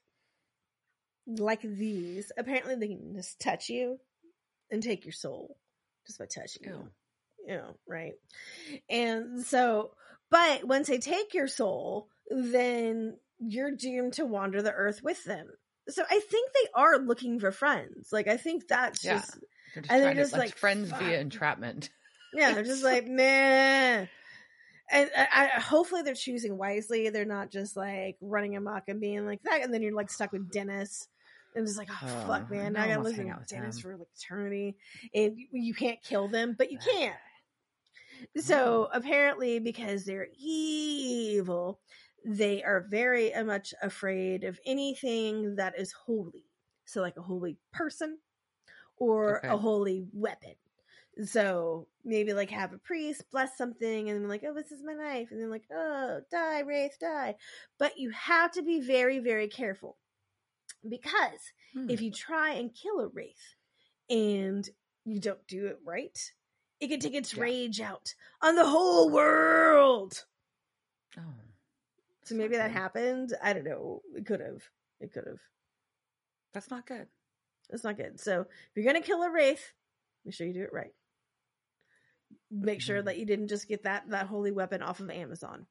like these, apparently they can just touch you and take your soul just by touching you. You know, right? And so, but once they take your soul, then you're doomed to wander the earth with them. So I think they are looking for friends. Like I think that's Yeah. just They're just and they're just like, friends fuck. via entrapment. Yeah, they're just like man. And I, I, hopefully they're choosing wisely. They're not just like running amok and being like that, and then you're like stuck with Dennis. And just like, oh, oh fuck, man! Now I gotta listen to Dennis him. for like eternity, and you, you can't kill them, but you can't. So apparently, because they're evil, they are very much afraid of anything that is holy. So, like a holy person or okay. a holy weapon. So maybe like have a priest bless something and then like, oh, this is my knife. And then like, oh, die, Wraith, die. But you have to be very, very careful because hmm. if you try and kill a Wraith and you don't do it right, it can take its yeah. rage out on the whole world. Oh. So maybe that happened. I don't know. It could have. It could have. That's not good. That's not good. So if you're gonna kill a wraith, make sure you do it right. Make sure mm-hmm. that you didn't just get that that holy weapon off of Amazon.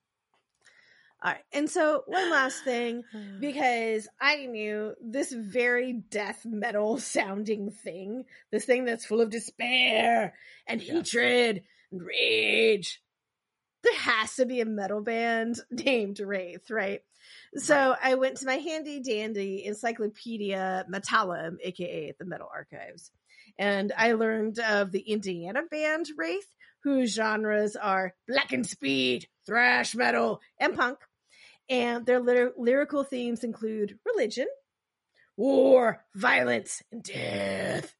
All right. And so one last thing, because I knew this very death metal sounding thing, this thing that's full of despair and yeah. hatred and rage. There has to be a metal band named Wraith, right? So right. I went to my handy dandy Encyclopedia Metallum, aka the Metal Archives, and I learned of the Indiana band Wraith, whose genres are black and speed, thrash metal, and punk. And their lyrical themes include religion, war, violence, and death.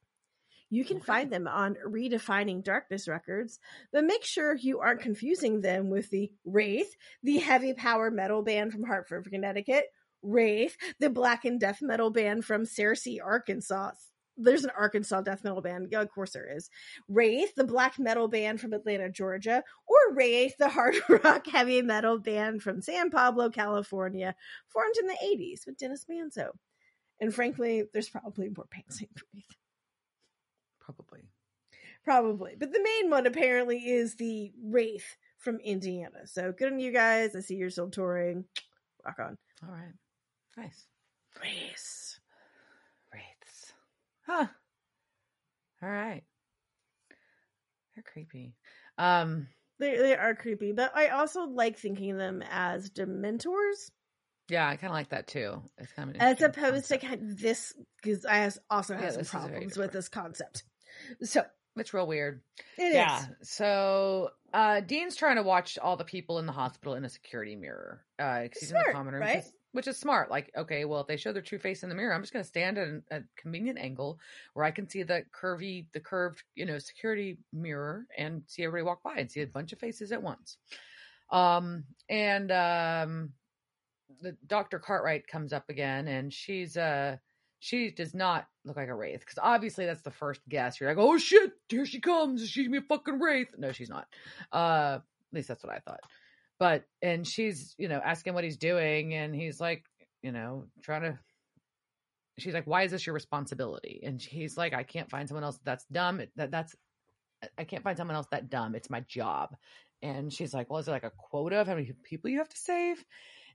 You can find them on Redefining Darkness Records, but make sure you aren't confusing them with the Wraith, the heavy power metal band from Hartford, Connecticut, Wraith, the black and death metal band from Searcy, Arkansas. There's an Arkansas death metal band. Yeah, of course there is. Wraith, the black metal band from Atlanta, Georgia, or Wraith, the hard rock heavy metal band from San Pablo, California, formed in the 80s with Dennis Manzo. And frankly, there's probably more bands named Wraith. Probably. Probably. But the main one apparently is the Wraith from Indiana. So good on you guys. I see you're still touring. Rock on. All right. Nice. Wraiths. Wraiths. Huh. All right. They're creepy. Um they they are creepy, but I also like thinking of them as dementors. Yeah, I kind of like that too. It's kind of as opposed concept. to kind of this because I also have yeah, some problems with this concept. So it's real weird. It yeah. Is. So uh, Dean's trying to watch all the people in the hospital in a security mirror. Uh, he's smart, in the common room, right? which is smart. Like, okay, well, if they show their true face in the mirror, I'm just going to stand at a convenient angle where I can see the curvy, the curved, you know, security mirror and see everybody walk by and see a bunch of faces at once. Um, and um, the Dr. Cartwright comes up again, and she's uh she does not look like a wraith because obviously that's the first guess. You're like, oh shit, here she comes. She's me a fucking wraith. No, she's not. Uh, at least that's what I thought. But and she's you know asking what he's doing, and he's like, you know, trying to. She's like, why is this your responsibility? And he's like, I can't find someone else that's dumb. That that's I can't find someone else that dumb. It's my job. And she's like, well, is it like a quota of how many people you have to save?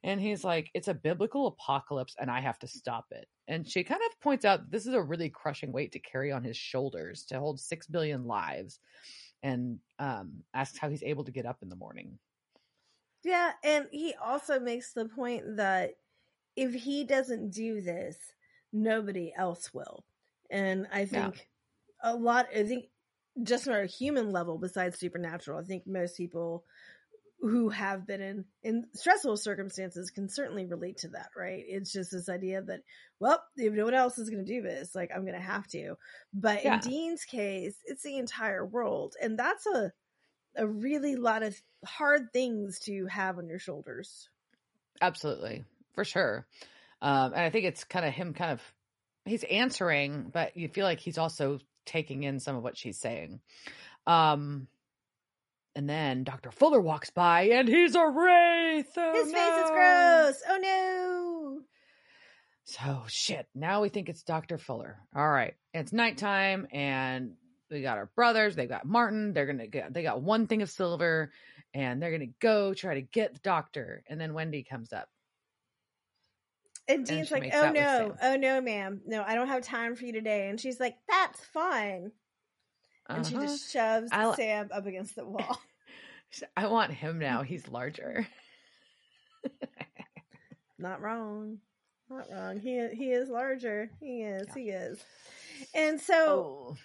And he's like, it's a biblical apocalypse and I have to stop it. And she kind of points out this is a really crushing weight to carry on his shoulders to hold 6 billion lives and um, asks how he's able to get up in the morning. Yeah. And he also makes the point that if he doesn't do this, nobody else will. And I think yeah. a lot, I think just on a human level, besides supernatural, I think most people who have been in in stressful circumstances can certainly relate to that right? It's just this idea that well if no one else is going to do this like i'm going to have to. But yeah. in dean's case it's the entire world and that's a a really lot of hard things to have on your shoulders. Absolutely. For sure. Um and i think it's kind of him kind of he's answering but you feel like he's also taking in some of what she's saying. Um and then Dr. Fuller walks by and he's a wraith. Oh, His no. face is gross. Oh no. So shit. Now we think it's Dr. Fuller. All right. It's nighttime and we got our brothers. They got Martin. They're gonna get they got one thing of silver and they're gonna go try to get the doctor. And then Wendy comes up. And Dean's and like, oh no, oh no, ma'am. No, I don't have time for you today. And she's like, that's fine. And she Uh-huh. just shoves I'll- Sam up against the wall. I want him now. He's larger. Not wrong. Not wrong. He he is larger. He is. Yeah. He is. And so Oh,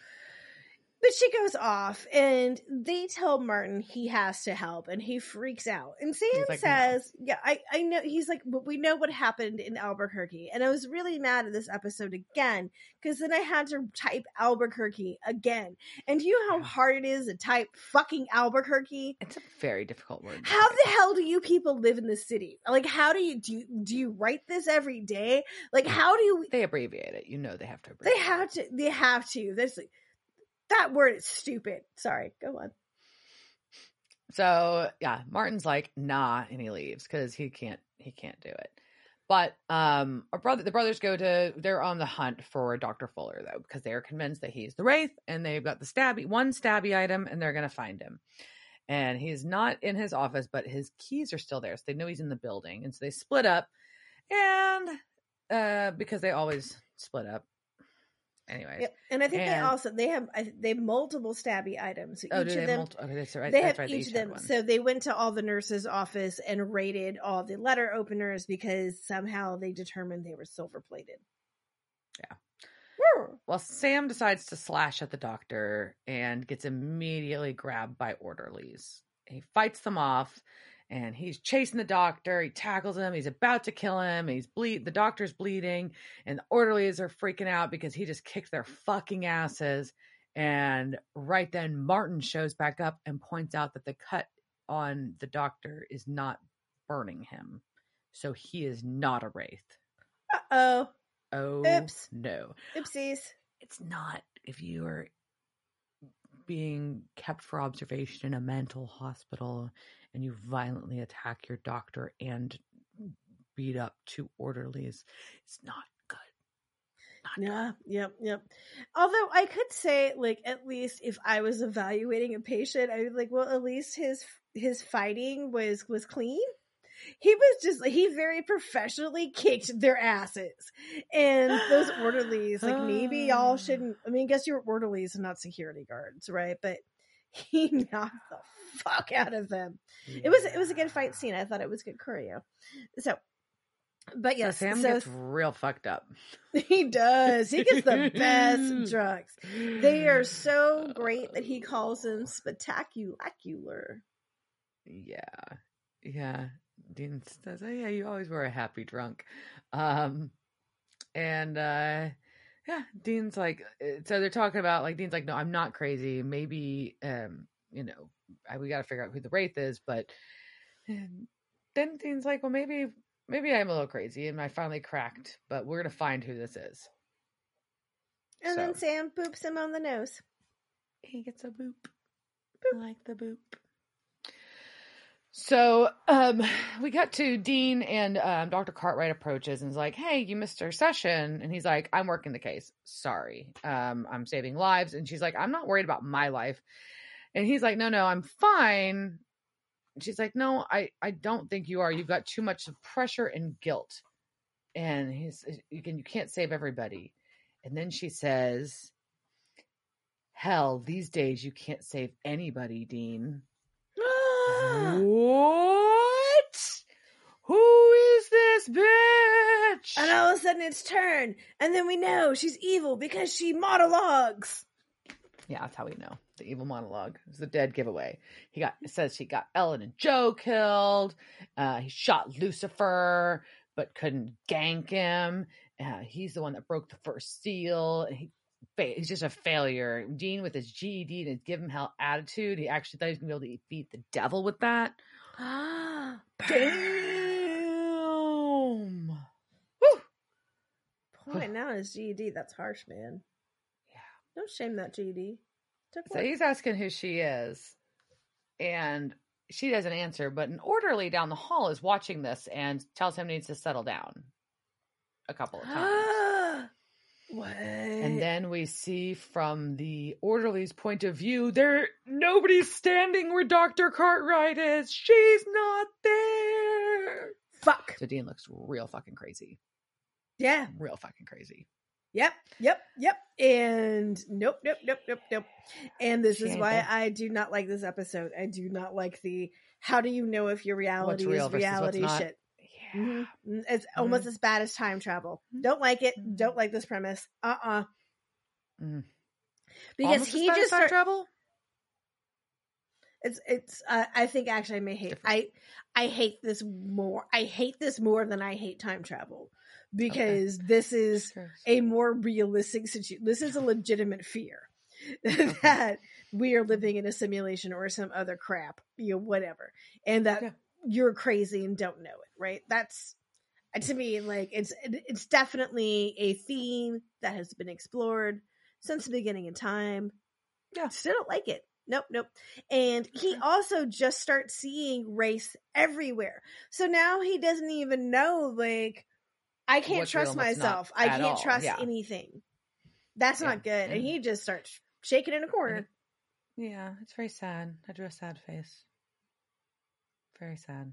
But she goes off and they tell Martin he has to help and he freaks out. And Sam like, "No." says, Yeah, I, I know. He's like, But we know what happened in Albuquerque. And I was really mad at this episode again because then I had to type Albuquerque again. And do you know how hard it is to type fucking Albuquerque? it's a very difficult word. How the hell do you people live in this city? Like, how do you do? You, do you write this every day? Like, how do you? They abbreviate it. You know they have to. They have to. They have to. There's that word is stupid. Sorry. Go on. So yeah, Martin's like, nah, and he leaves because he can't he can't do it. But um our brother the brothers go to they're on the hunt for Dr. Fuller though, because they're convinced that he's the Wraith and they've got the stabby one stabby item and they're gonna find him. And he's not in his office, but his keys are still there. So they know he's in the building. And so they split up and uh because they always split up. Anyways. Yep. And I think they also they have they have multiple stabby items. So Oh, each do of they them multi- okay, that's right. they that's have right, each of them. one. So they went to all the nurses' office and raided all the letter openers because somehow they determined they were silver plated. Yeah. Well, Sam decides to slash at the doctor and gets immediately grabbed by orderlies. He fights them off and he's chasing the doctor. He tackles him. He's about to kill him. He's bleed. The doctor's bleeding, and the orderlies are freaking out because he just kicked their fucking asses. And right then, Martin shows back up and points out that the cut on the doctor is not burning him, so he is not a wraith. Uh oh. Oh Oops. no! Oopsies. it's not if you are being kept for observation in a mental hospital and you violently attack your doctor and beat up two orderlies it's not good not good. Yeah, yep, yep. Although I could say, like, at least if I was evaluating a patient, I would like, well, at least his his fighting was was clean. He was just he very professionally kicked their asses, and those orderlies, like, maybe y'all shouldn't. I mean, I guess you're orderlies and not security guards, right? But he knocked the fuck out of them. It was it was a good fight scene. I thought it was good choreo. So, but Yeah, yes, sam so gets real fucked up he does. He gets the best drugs. They are so great that he calls them spectacular. yeah yeah dean says oh yeah you always were a happy drunk um and uh yeah dean's like uh, so they're talking about like dean's like no i'm not crazy maybe um you know I, we got to figure out who the wraith is but and then dean's like well maybe maybe i'm a little crazy and i finally cracked but we're gonna find who this is And then Sam boops him on the nose. he gets a boop. I like the boop. So um, we got to Dean and um, Dr. Cartwright approaches and is like, "Hey, you missed our session," and he's like, "I'm working the case. Sorry, um, I'm saving lives." And she's like, "I'm not worried about my life," and he's like, "No, no, I'm fine." And she's like, "No, I, I don't think you are. You've got too much pressure and guilt, and he's you can you can't save everybody." And then she says, Hell, these days you can't save anybody, Dean. What? Who is this bitch? and all of a sudden it's turn. And then we know she's evil because she monologues. Yeah, that's how we know. The evil monologue is the dead giveaway. He got it says he got Ellen and Jo killed. Uh, he shot Lucifer, but couldn't gank him. Uh, he's the one that broke the first seal. He fa- he's just a failure. Dean with his GED and his give him hell attitude. He actually thought he was gonna be able to defeat the devil with that. Damn. Pointing out his GED. That's harsh, man. Yeah. Don't shame that GED. Took So one. he's asking who she is, and she doesn't answer. But an orderly down the hall is watching this and tells him he needs to settle down a couple of times. what? and then we see from the orderly's point of view, there nobody's standing where Doctor Cartwright is. She's not there. fuck. So Dean looks real fucking crazy, Yeah. real fucking crazy. Yep, yep, yep. And nope, nope, nope, nope, nope. And this is why. I do not like this episode. I do not like the how do you know if your reality real is reality shit. Mhm. Mm, It's almost as bad as time travel. Mhm. Don't like it. Mhm. Don't like this premise. Uh uh Mm. Because Almost he just time travel. it's it's uh, I think actually I may hate Different. I I hate this more. I hate this more than I hate time travel because this is a more realistic situation. This is a legitimate fear that we are living in a simulation or some other crap, you know, whatever, and that Yeah. you're crazy and don't know it. Right? That's to me like it's it's definitely a theme that has been explored since the beginning of time. Yeah. still don't like it. Nope, nope. And he also just starts seeing wraiths everywhere. So now he doesn't even know like I can't What's trust and what's not myself. I can't all, trust yeah. anything. That's Yeah, not good. And and- he just starts shaking in a corner. Yeah, it's very sad. I drew a sad face. Very sad.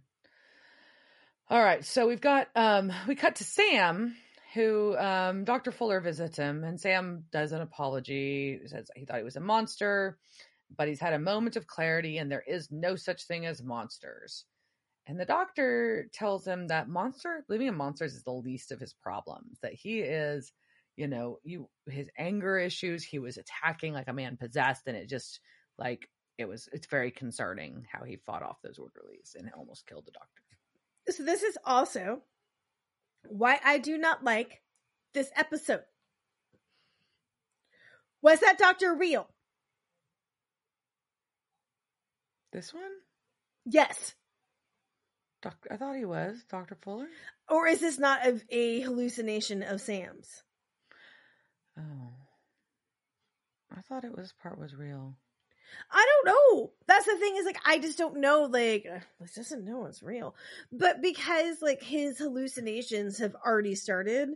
All right, so we've got um we cut to Sam who um Dr. Fuller visits him and Sam does an apology, says he thought he was a monster, but he's had a moment of clarity and there is no such thing as monsters. And the doctor tells him that monster living in monsters is the least of his problems, that he is, you know, you his anger issues, he was attacking like a man possessed, and it just like it was it's very concerning how he fought off those orderlies and almost killed the doctor. So this is also why I do not like this episode. Was that doctor real? This one? Yes. Doc, I thought he was Dr. Fuller. Or is this not a, a hallucination of Sam's? Oh. I thought it was part was real. I don't know. That's the thing is like I just don't know. Like this doesn't know it's real, but because like his hallucinations have already started,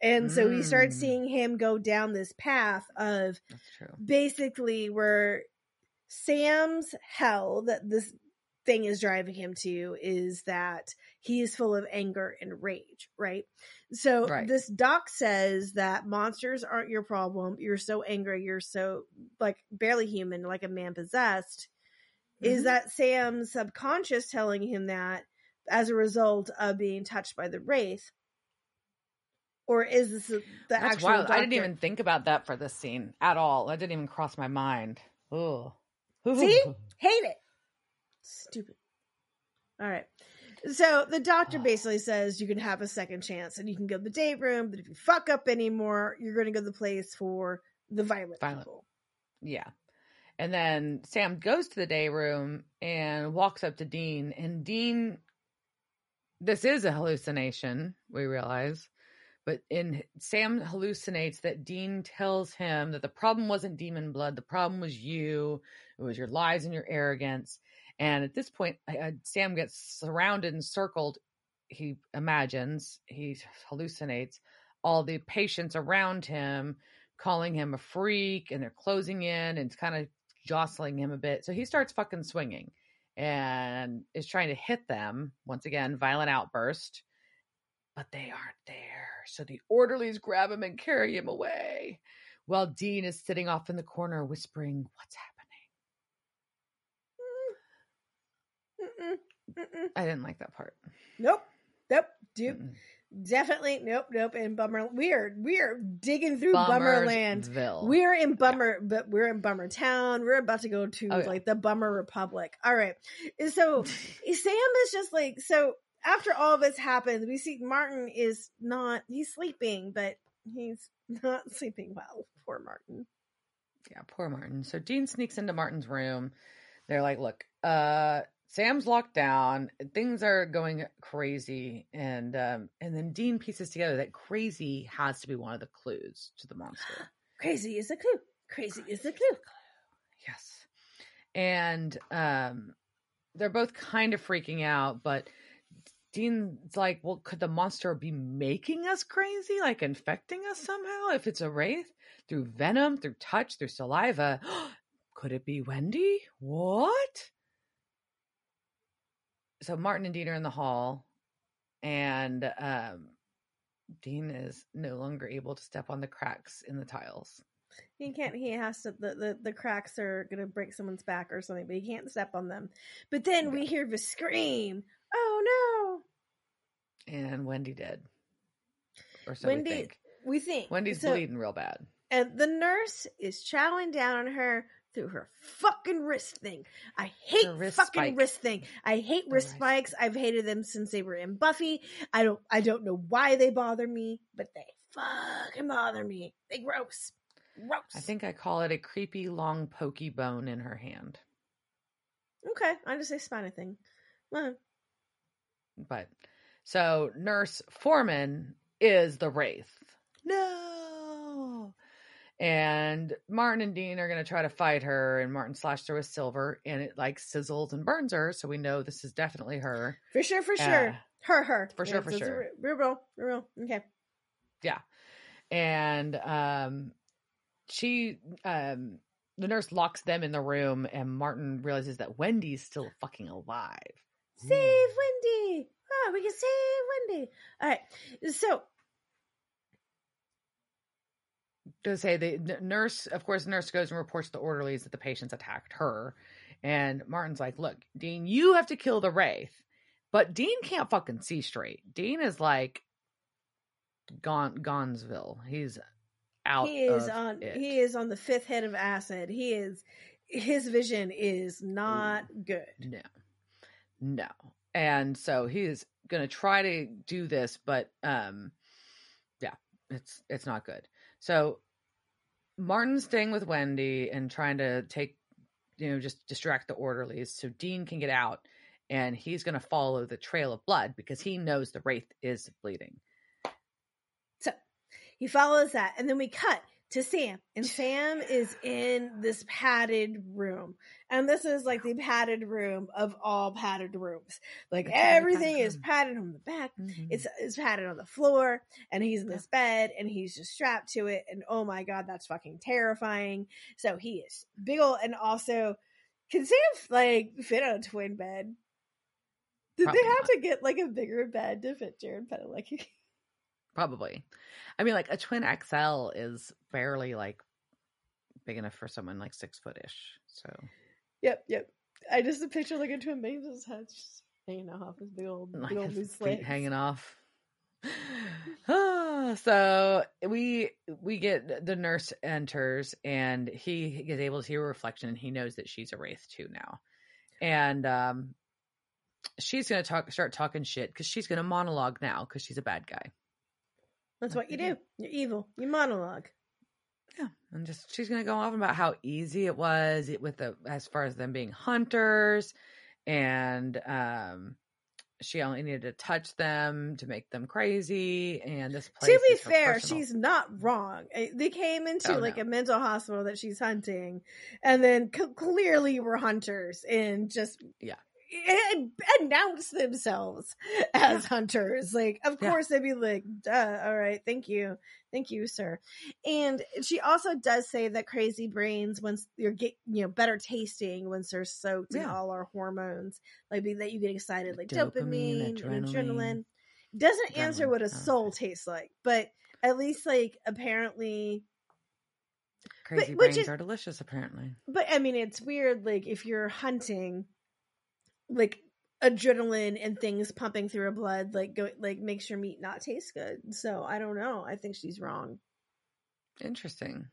and so we start Mm. seeing him go down this path of basically where Sam's hell that this thing is driving him to is that he is full of anger and rage, right? So Right. this doc says that monsters aren't your problem. You're so angry, you're so like barely human, like a man possessed. Is Mhm. that Sam's subconscious telling him that as a result of being touched by the wraith? Or is this the That's actual wild. I didn't even think about that for this scene at all. That didn't even cross my mind. Oh. See? Hate it. Stupid. All right. So the doctor basically says you can have a second chance and you can go to the day room, but if you fuck up anymore, you're going to go to the place for the violent, Violent. people. Yeah. And then Sam goes to the day room and walks up to Dean. And Dean, this is a hallucination, we realize. But in Sam hallucinates that Dean tells him that the problem wasn't demon blood, the problem was you. It was your lies and your arrogance. And at this point, uh, Sam gets surrounded and circled. He imagines, he hallucinates all the patients around him calling him a freak and they're closing in and kind of jostling him a bit. So he starts fucking swinging and is trying to hit them. Once again, violent outburst, but they aren't there. So the orderlies grab him and carry him away while Dean is sitting off in the corner whispering, What's happening? Mm-mm, mm-mm. I didn't like that part. Nope. Nope. Do Mm-mm. definitely nope. Nope. And bummer. We're we're digging through bummer land. We're in Bummer, but we're in Bummer Town. We're about to go to Oh, yeah. like the Bummer Republic. All right. So Sam is just like so. After all this happens, we see Martin is not. He's sleeping, but he's not sleeping well. Poor Martin. Yeah, poor Martin. So Dean sneaks into Martin's room. They're like, look, uh, Sam's locked down. Things are going crazy. And um, and then Dean pieces together that crazy has to be one of the clues to the monster. Crazy is a clue. Crazy is a clue. yes. And um they're both kind of freaking out, but Dean's like, well, could the monster be making us crazy, like infecting us somehow? If it's a wraith through venom, through touch, through saliva, could it be Wendy? What? So Martin and Dean are in the hall, and um, Dean is no longer able to step on the cracks in the tiles. He can't. He has to. The, the, the cracks are gonna break someone's back or something, but he can't step on them. But then we hear the scream. Oh no! And Wendy did. Or so Wendy- we think. We think Wendy's so- bleeding real bad. and the nurse is chowing down on her through her fucking wrist thing. I hate wrist fucking spike. wrist thing. I hate oh, wrist wrist. spikes. I've hated them since they were in Buffy. I don't I don't know why they bother me, but they fucking bother me. They gross. Gross. I think I call it a creepy long pokey bone in her hand. Okay, I just say spina thing. Well, But so Nurse Foreman is the Wraith. No. And Martin and Dean are going to try to fight her, and Martin slashed her with silver, and it like sizzles and burns her. So we know this is definitely her. for sure, for sure. Uh, her, her. for sure, It's- for it's sure. Real, real, real, real. Okay. Yeah. And um, she, um, the nurse locks them in the room, and Martin realizes that Wendy's still fucking alive. Save Wendy. Oh, we can save Wendy. All right. So to say the nurse, of course, the nurse goes and reports to the orderlies that the patients attacked her. And Martin's like, look, Dean, you have to kill the Wraith. But Dean can't fucking see straight. Dean is like Gon Gonsville. He's out. he is on it. he is on the fifth head of acid. He is his vision is not good. No. No. And so he is gonna try to do this, but um yeah, it's it's not good. So Martin's staying with Wendy and trying to take you know, just distract the orderlies so Dean can get out and he's gonna follow the trail of blood because he knows the Wraith is bleeding. So he follows that, and then we cut to Sam, and Sam is in this padded room, and this is like the padded room of all padded rooms. Like everything padded is room. padded on the back. Mm-hmm. It's it's padded on the floor, and he's in this bed, and he's just strapped to it, and oh my god, that's fucking terrifying. So he is big ol' and also can Sam like fit on a twin bed? Did Probably they have not. to get like a bigger bed to fit Jared Padalecki? Probably. I mean, like a twin XL is barely like big enough for someone like six footish. So Yep, yep. I just picture like a twin baby's head just hanging off his big old, like old his feet legs. hanging off. So we we get the nurse enters and he is able to see a reflection and he knows that she's a wraith too now, and um, she's gonna talk start talking shit because she's gonna monologue now because she's a bad guy. That's what you do. You're evil. You monologue. Yeah, and just she's gonna go off about how easy it was with the as far as them being hunters, and um, she only needed to touch them to make them crazy. And this place. to be fair, personal- she's not wrong. They came into Oh, like no. a mental hospital that she's hunting, and then c- clearly were hunters and just Yeah. Announce themselves as hunters. Like, of Yeah. course, they'd be like, "Duh, all right, thank you, thank you, sir." And she also does say that crazy brains, once you're get you know better tasting, once they're soaked in all our hormones, like be- that you get excited, like Dopamine, dopamine, adrenaline. adrenaline. Doesn't answer what a soul okay. tastes like, but at least like apparently crazy which brains is- are delicious. Apparently, but I mean, it's weird. Like if you're hunting, like adrenaline and things pumping through your blood, like go like makes your meat not taste good. So I don't know. I think she's wrong. interesting.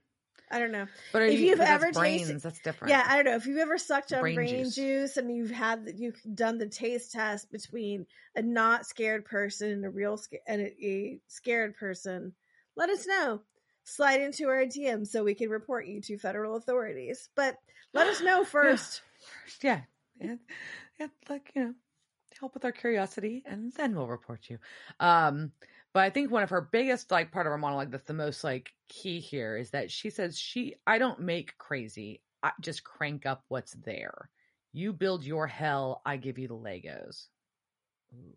I don't know. But are If you, that's ever brains, tasted- that's different. Yeah, I don't know. If you've ever sucked on Brain brain, juice. juice. and you've had you've done the taste test between a not scared person and a real and a, a scared person, let us know. Slide into our DM so we can report you to federal authorities. But let us know first. First, yeah, yeah, like you know, help with our curiosity, and then we'll report you. Um, but I think one of her biggest like part of her monologue that's the most like key here is that she says she I don't make crazy, I just crank up what's there. You build your hell, I give you the Legos. Ooh.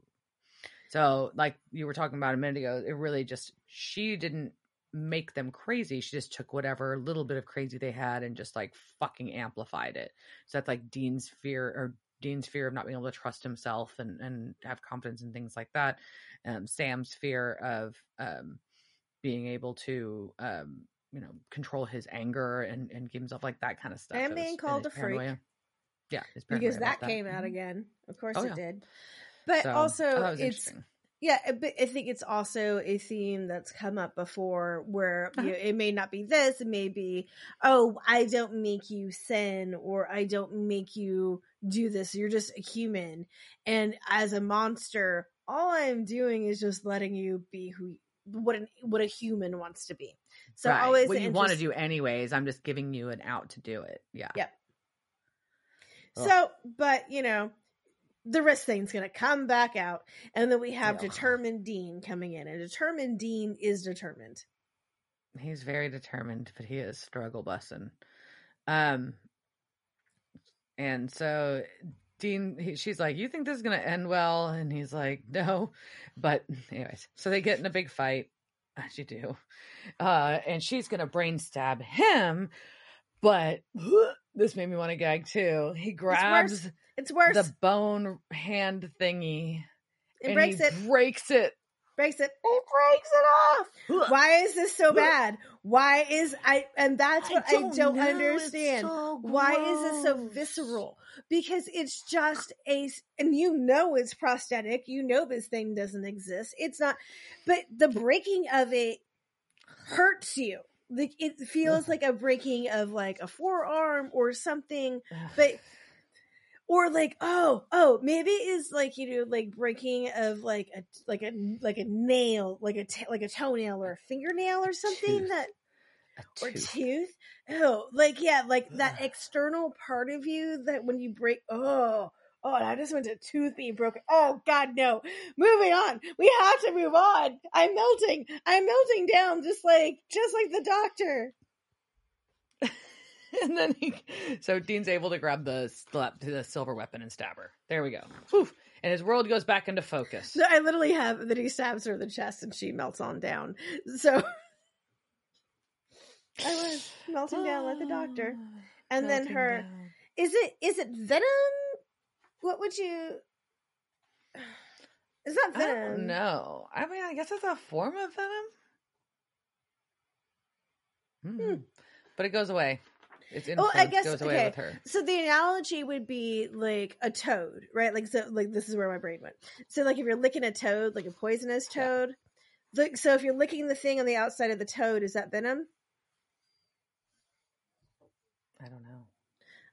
So, like you were talking about a minute ago, it really just she didn't make them crazy. She just took whatever little bit of crazy they had and just like fucking amplified it. So that's like Dean's fear or Dean's fear of not being able to trust himself and and have confidence and things like that. Um, Sam's fear of um, being able to um, you know control his anger and and give himself like that kind of stuff. And being called and a freak. Yeah, because paranoia that came out Mhm. again. Of course Oh, it yeah. did. But So, also, was it's yeah, uh, but I think it's also a theme that's come up before where you Uh-huh. know, it may not be this, it may be, oh, I don't make you sin or I don't make you do this. You're just a human. And as a monster, all I'm doing is just letting you be who what an, what a human wants to be. So right. always what you want to do anyways. I'm just giving you an out to do it. Yeah. Yep. Ugh. So, but you know, the wrist thing's going to come back out, and then we have Yeah. determined Dean coming in, and determined Dean is determined. He's very determined, but he is struggle busting. Um, and so Dean, he, she's like, "You think this is gonna end well?" And he's like, "No." But anyways, so they get in a big fight, as you do, uh, and she's gonna brain stab him. But this made me want to gag too. He grabs It's worse. the bone hand thingy it and breaks it. breaks it. Breaks it. It breaks it off. Why is this so bad? Why is I? And that's what I don't, know. It's understand. so Why is this so visceral? Because it's just a and you know it's prosthetic. You know this thing doesn't exist. It's not, but the breaking of it hurts you. Like it feels like a breaking of like a forearm or something. But or like oh oh maybe it's like you know like breaking of like a like a like a nail like a t- like a toenail or a fingernail or something Tooth. that A or tooth. tooth. Oh, like yeah, like that external part of you that when you break. Oh, oh, and I just went to tooth being broken. Oh God, no. Moving on. We have to move on. I'm melting. I'm melting down, just like just like the doctor. and then he, so Dean's able to grab the the silver weapon and stab her. There we go. Whew. And his world goes back into focus. So I literally have that he stabs her in the chest and she melts on down. So I was melting down like the doctor. And then her down. is it is it venom? What would you? Is that venom. don't. I mean, I guess it's a form of venom. Hmm. But it goes away. Its Oh, I guess- goes away okay. with her. So the analogy would be like a toad, right? Like so, like this is where my brain went. So like if you're licking a toad, like a poisonous Yeah. toad. Like so, if you're licking the thing on the outside of the toad, is that venom? I don't know.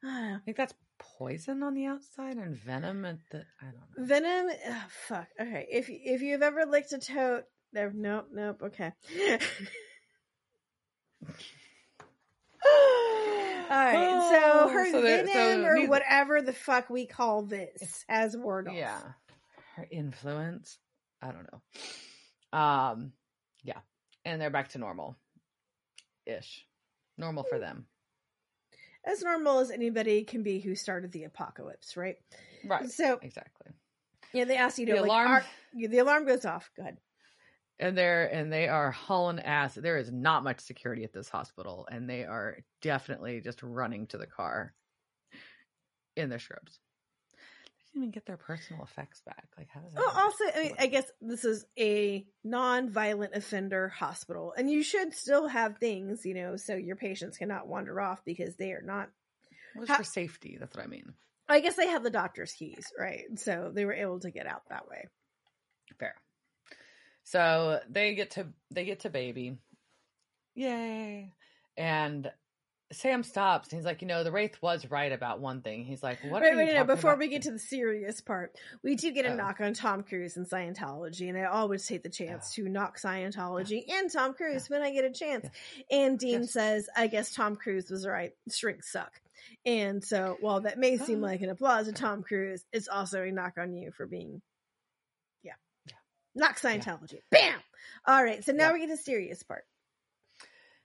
I think that's poison on the outside and venom at the. I don't know. venom. Oh, fuck. Okay. If if you've ever licked a toad, there. Nope. Nope. Okay. All right. So Oh, her so venom so or neither- whatever the fuck we call this as word off. Yeah. Her influence. I don't know. Um yeah. And they're back to normal. Ish. Normal for them. As normal as anybody can be who started the apocalypse, right? Right. So Exactly. yeah, they ask you to The like, alarm. Are, the alarm goes off. Go ahead. And they're and they are hauling ass. There is not much security at this hospital, and they are definitely just running to the car in their shrubs. They didn't even get their personal effects back. Like how does that? Well, also, I mean, I guess this is a non-violent offender hospital, and you should still have things, you know, so your patients cannot wander off because they are not. It was how- for safety. That's what I mean. I guess they have the doctor's keys, right? So they were able to get out that way. Fair. So they get to they get to baby. Yay. And Sam stops and he's like, you know, the Wraith was right about one thing. He's like, what Wait, are wait, you no, before about? we get to the serious part, we do get a Oh. knock on Tom Cruise and Scientology, and I always take the chance to knock Scientology and Tom Cruise when I get a chance. And Dean Yes. says, I guess Tom Cruise was right. Shrinks suck. And so, while that may seem Oh. like an applause to Tom Cruise, it's also a knock on you for being, Yeah. knock Scientology. Bam! All right, so now Yeah. we get the serious part.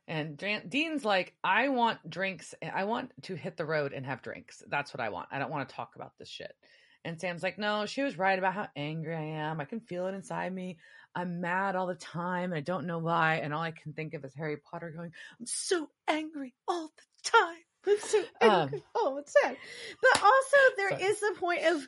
And Dean's like, I want drinks. I want to hit the road and have drinks. That's what I want. I don't want to talk about this shit. And Sam's like, no, she was right about how angry I am. I can feel it inside me. I'm mad all the time. And I don't know why. And all I can think of is Harry Potter going, I'm so angry all the time. It's so, Um, oh, it's sad. But also, there Sorry. is the point of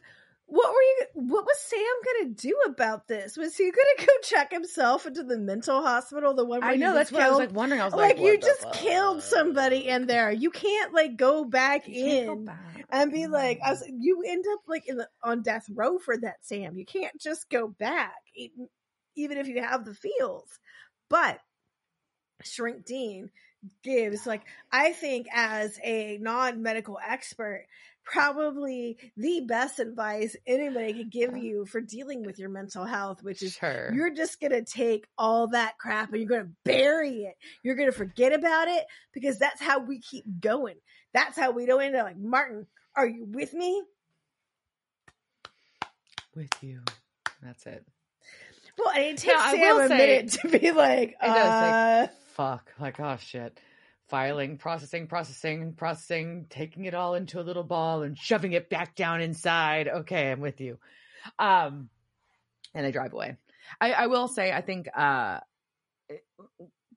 what were you? What was Sam gonna do about this? Was he gonna go check himself into the mental hospital? The one where I know that's what I was like wondering. I was like, like, you just killed somebody in there. You can't like go back You can't go in back. and be like, I was, you end up like in the on death row for that, Sam. You can't just go back, even, even if you have the feels. But Shrink Dean gives like I think as a non medical expert, probably the best advice anybody could give you for dealing with your mental health, which is sure. you're just gonna take all that crap and you're gonna bury it. You're gonna forget about it because that's how we keep going. That's how we don't end up like Martin. Are you with me? with you. That's it. Well, and it takes Now, I Sam a say- minute to be like, does uh, take fuck. Like oh shit. Filing, processing, processing, processing, taking it all into a little ball and shoving it back down inside. Okay, I'm with you. Um, and I drive away. I, I will say, I think uh,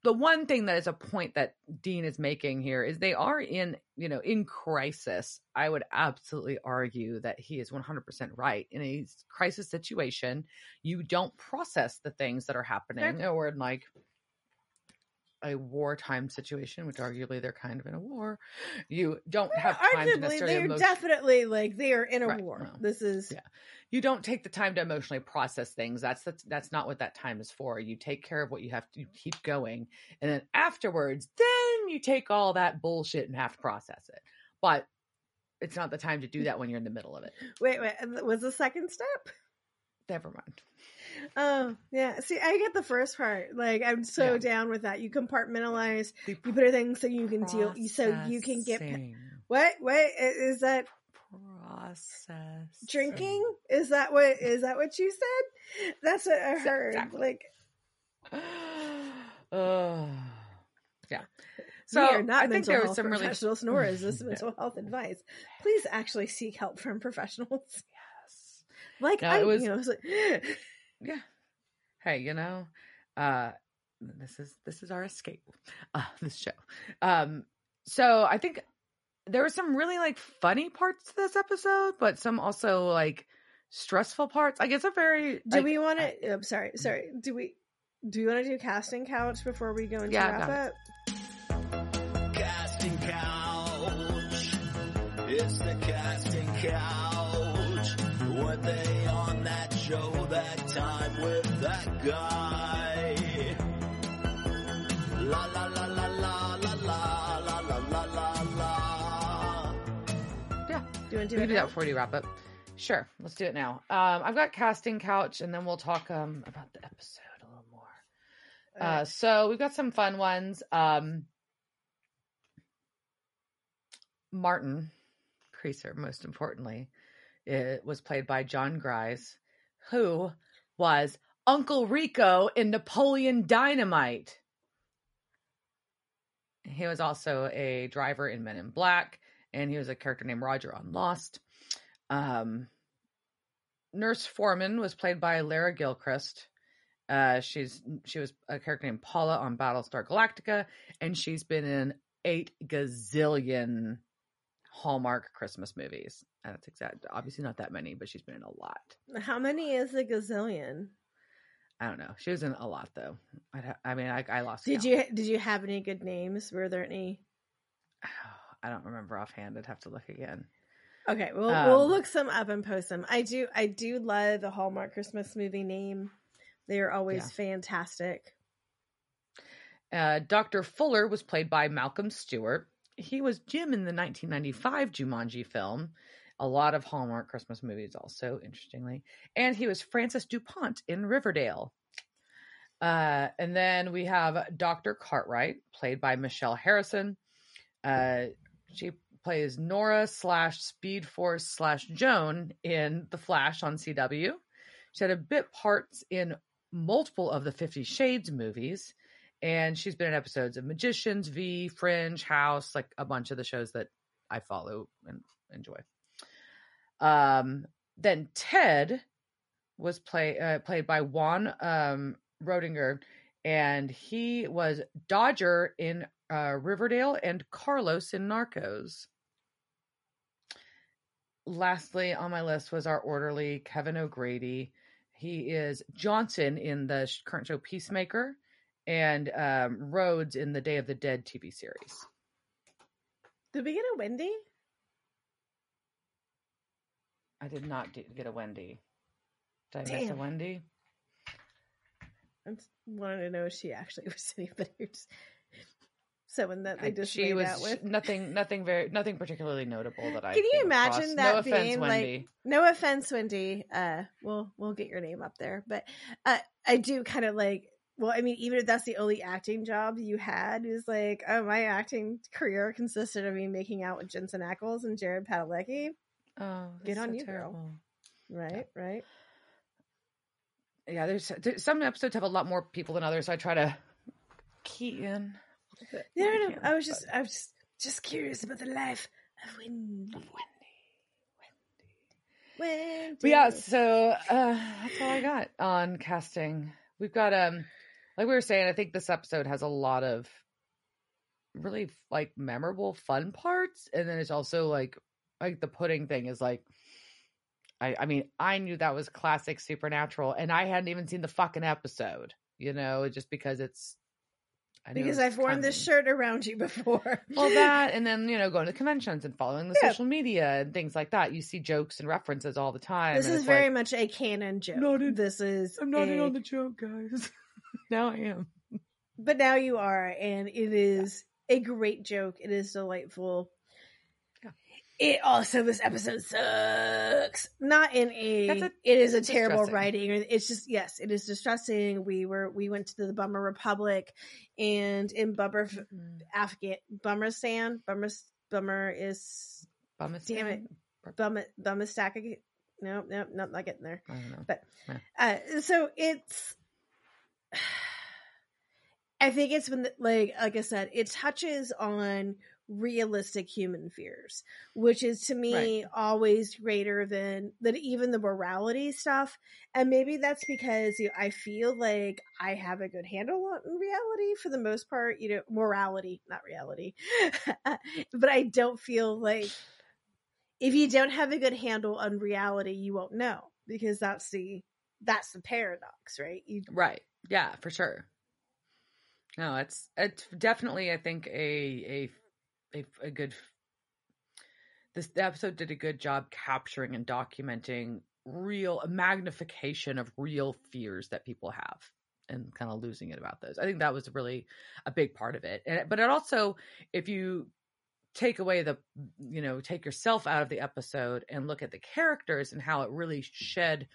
the one thing that is a point that Dean is making here is they are in, you know, in crisis. I would absolutely argue that he is 100% right. In a crisis situation, you don't process the things that are happening, or in like a wartime situation, which arguably they're kind of in a war. You don't have time to arguably they're emotion- definitely like they are in a Right, war. no. This is Yeah. you don't take the time to emotionally process things. That's that's, that's not what that time is for. You take care of what you have to you keep going, and then afterwards, then you take all that bullshit and have to process it. But it's not the time to do that when you're in the middle of it. wait, wait. Was the second step? Never mind. Oh, yeah. See, I get the first part. Like, I'm so Yeah. down with that. You compartmentalize. The You put things so you can deal. So you can get. What? What is that? process Drinking? Is that what? Is that what you said? That's what I heard. Exactly. Like, oh yeah. so we are not I think mental there was health some really professionals, nor is this mental health advice. Please actually seek help from professionals. Yes. Like No, I, it was- you know, it's like, yeah hey you know uh this is this is our escape uh this show um so i think there were some really like funny parts to this episode but some also like stressful parts I like it's a very do like, we want to? I'm sorry, sorry. Do we? Do you want to do casting couch before we go into Yeah, wrap up? Casting couch. It's the casting couch. Were they on that show that time with that guy? La la la la la la la la la la la la. yeah Do you want to do can it do that before you wrap up sure let's do it now um i've got casting couch and then we'll talk um about the episode a little more Uh, so we've got some fun ones. Um, Martin Creaser, most importantly, it was played by Jon Gries, who was Uncle Rico in Napoleon Dynamite. He was also a driver in Men in Black, and he was a character named Roger on Lost. Um, Nurse Foreman was played by Lara Gilchrist. Uh, she's she was a character named Paula on Battlestar Galactica, and she's been in eight gazillion Hallmark Christmas movies. And that's exact. Obviously, not that many, but she's been in a lot. How many is a gazillion? I don't know. She was in a lot though. I'd I mean, I, I lost. Did count. you did you have any good names? Were there any? I don't remember offhand. I'd have to look again. Okay, we'll we'll Um, look some up and post them. I do I do love the Hallmark Christmas movie name. They are always Yeah. fantastic. Uh, Dr. Fuller was played by Malcolm Stewart. He was Jim in the 1995 Jumanji film. A lot of Hallmark Christmas movies, also, interestingly. And he was Francis DuPont in Riverdale. Uh, and then we have Dr. Cartwright, played by Michelle Harrison. Uh, she plays Nora slash Speed Force slash Joan in The Flash on CW. She had a bit parts in multiple of the Fifty Shades movies and she's been in episodes of Magicians, V, Fringe, House, like a bunch of the shows that I follow and enjoy. Um, then Ted was play uh, played by Juan um, Riedinger, and he was Dodger in uh, Riverdale and Carlos in Narcos. Lastly on my list was our orderly Kevin O'Grady. He is Johnson in the current show Peacemaker and um, Rhodes in the Day of the Dead TV series. Did we get a Wendy? I did not get a Wendy. Did I miss a Wendy? I just wanted to know if she actually was anybody someone that they I- just she was out with. nothing, nothing very, nothing particularly notable that I. Can you came across. imagine no that offense, being, like, Wendy. no offense, Wendy. Uh, we'll we'll get your name up there, but uh, I do kind of like. Well, I mean, even if that's the only acting job you had, is like, oh, my acting career consisted of me making out with Jensen Ackles and Jared Padalecki. oh, Get on so you, girl. terrible. Right, right. Yeah, there's, there's some episodes have a lot more people than others, so I try to key in. No, no, I no. I was just, I was just, just curious about the life of Wendy. Wendy. But yeah, so uh, that's all I got on casting. We've got um, like we were saying, I think this episode has a lot of really like memorable, fun parts, and then it's also like like the pudding thing is like. I, I mean, I knew that was classic Supernatural, and I hadn't even seen the fucking episode. You know, just because it's I because I've worn this shirt around you before. Well, that and then you know going to conventions and following the Yeah. social media and things like that. You see jokes and references all the time. this is very like, much a canon joke. Not in- this is I'm not in on the joke, guys. now I am. but now you are, and it is a great joke. It is delightful. Yeah. It also this episode sucks. Not in a. A- it is a terrible writing. It's just yes, it is distressing. We were we went to the Bummer Republic, and in Bummer Afghan Bummerstan Bummer Bummer is Bummis Damn it. Bummer Bummer stack. No, no, no, not getting there. I don't know. But Yeah. uh, so it's. I think it's when, the, like, like I said, it touches on realistic human fears, which is to me always greater than than even the morality stuff. And maybe that's because you know, I feel like I have a good handle on reality for the most part. You know, morality, not reality, but I don't feel like if you don't have a good handle on reality, you won't know because that's the that's the paradox, right? You, Right. Yeah, for sure. No, it's it's definitely I think a a a, a good this episode did a good job capturing and documenting real magnification of real fears that people have and kind of losing it about those. I think that was really a big part of it. And but it also if you take away the you know take yourself out of the episode and look at the characters and how it really shed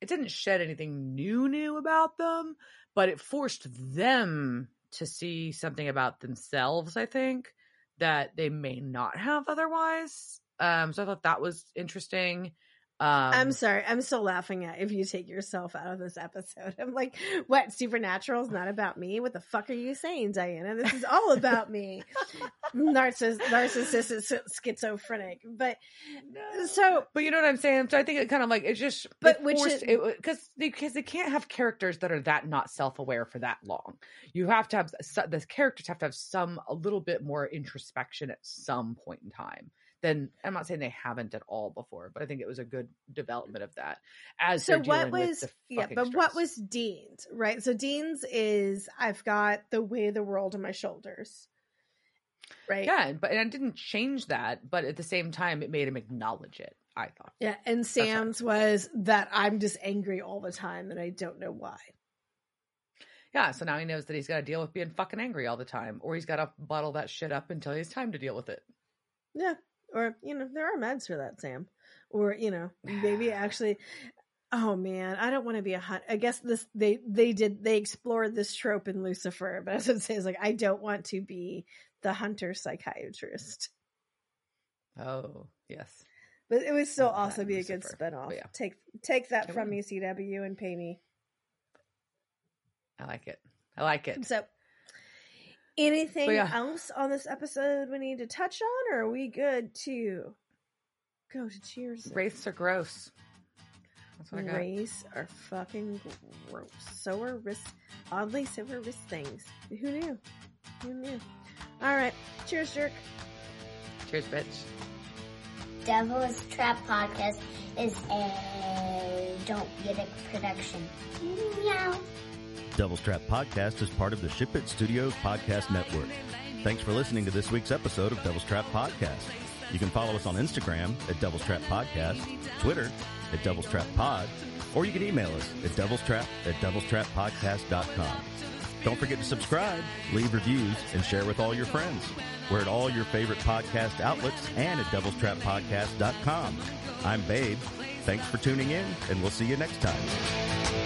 it didn't shed anything new new about them but it forced them to see something about themselves i think that they may not have otherwise. Um so i thought that was interesting um I'm sorry, I'm still laughing at if you take yourself out of this episode. I'm like, what? Supernatural is not about me. What the fuck are you saying, Diana? This is all about me. Narciss- narcissistic, schizophrenic. But so but you know what i'm saying so i think it kind of like it's just But it which forced, is- because they, because they can't have characters that are that not self-aware for that long you have to have the characters have to have some a little bit more introspection at some point in time then i'm not saying they haven't at all before but i think it was a good development of that as so what was yeah but what was dean's right? So dean's is i've got the weight of the world on my shoulders right? Yeah but and it didn't change that but at the same time it made him acknowledge it i thought. Yeah and sam's was that i'm just angry all the time and i don't know why. Yeah, so now he knows that he's got to deal with being fucking angry all the time, or he's got to bottle that shit up until he has time to deal with it. Yeah. Or, you know, there are meds for that, Sam. Or, you know, maybe actually oh man, I don't want to be a hunt. I guess this they they did they explored this trope in Lucifer, but as I say it's like I don't want to be the hunter psychiatrist. Oh, yes. But it would still also be a good spinoff. Yeah. Take take that It from me, CW, and pay me. I like it. I like it. So anything yeah. else on this episode we need to touch on, or are we good to go to cheers? Wraiths are gross. That's what I got. Rays are fucking gross. So are wrist. Oddly, so are wrist things. Who knew? Who knew? All right. Cheers, jerk. Cheers, bitch. Devil's Trap Podcast is a Don't Get It production. Meow. Devil's Trap Podcast is part of the Ship It Studios Podcast Network. Thanks for listening to this week's episode of Devil's Trap Podcast. You can follow us on Instagram at Devil's Trap Podcast, Twitter at Devil's Trap Pod, or you can email us at Devil's Trap at devilstrappodcast.com. Don't forget to subscribe, leave reviews, and share with all your friends. We're at all your favorite podcast outlets and at devilstrappodcast.com. I'm Babe. Thanks for tuning in, and we'll see you next time.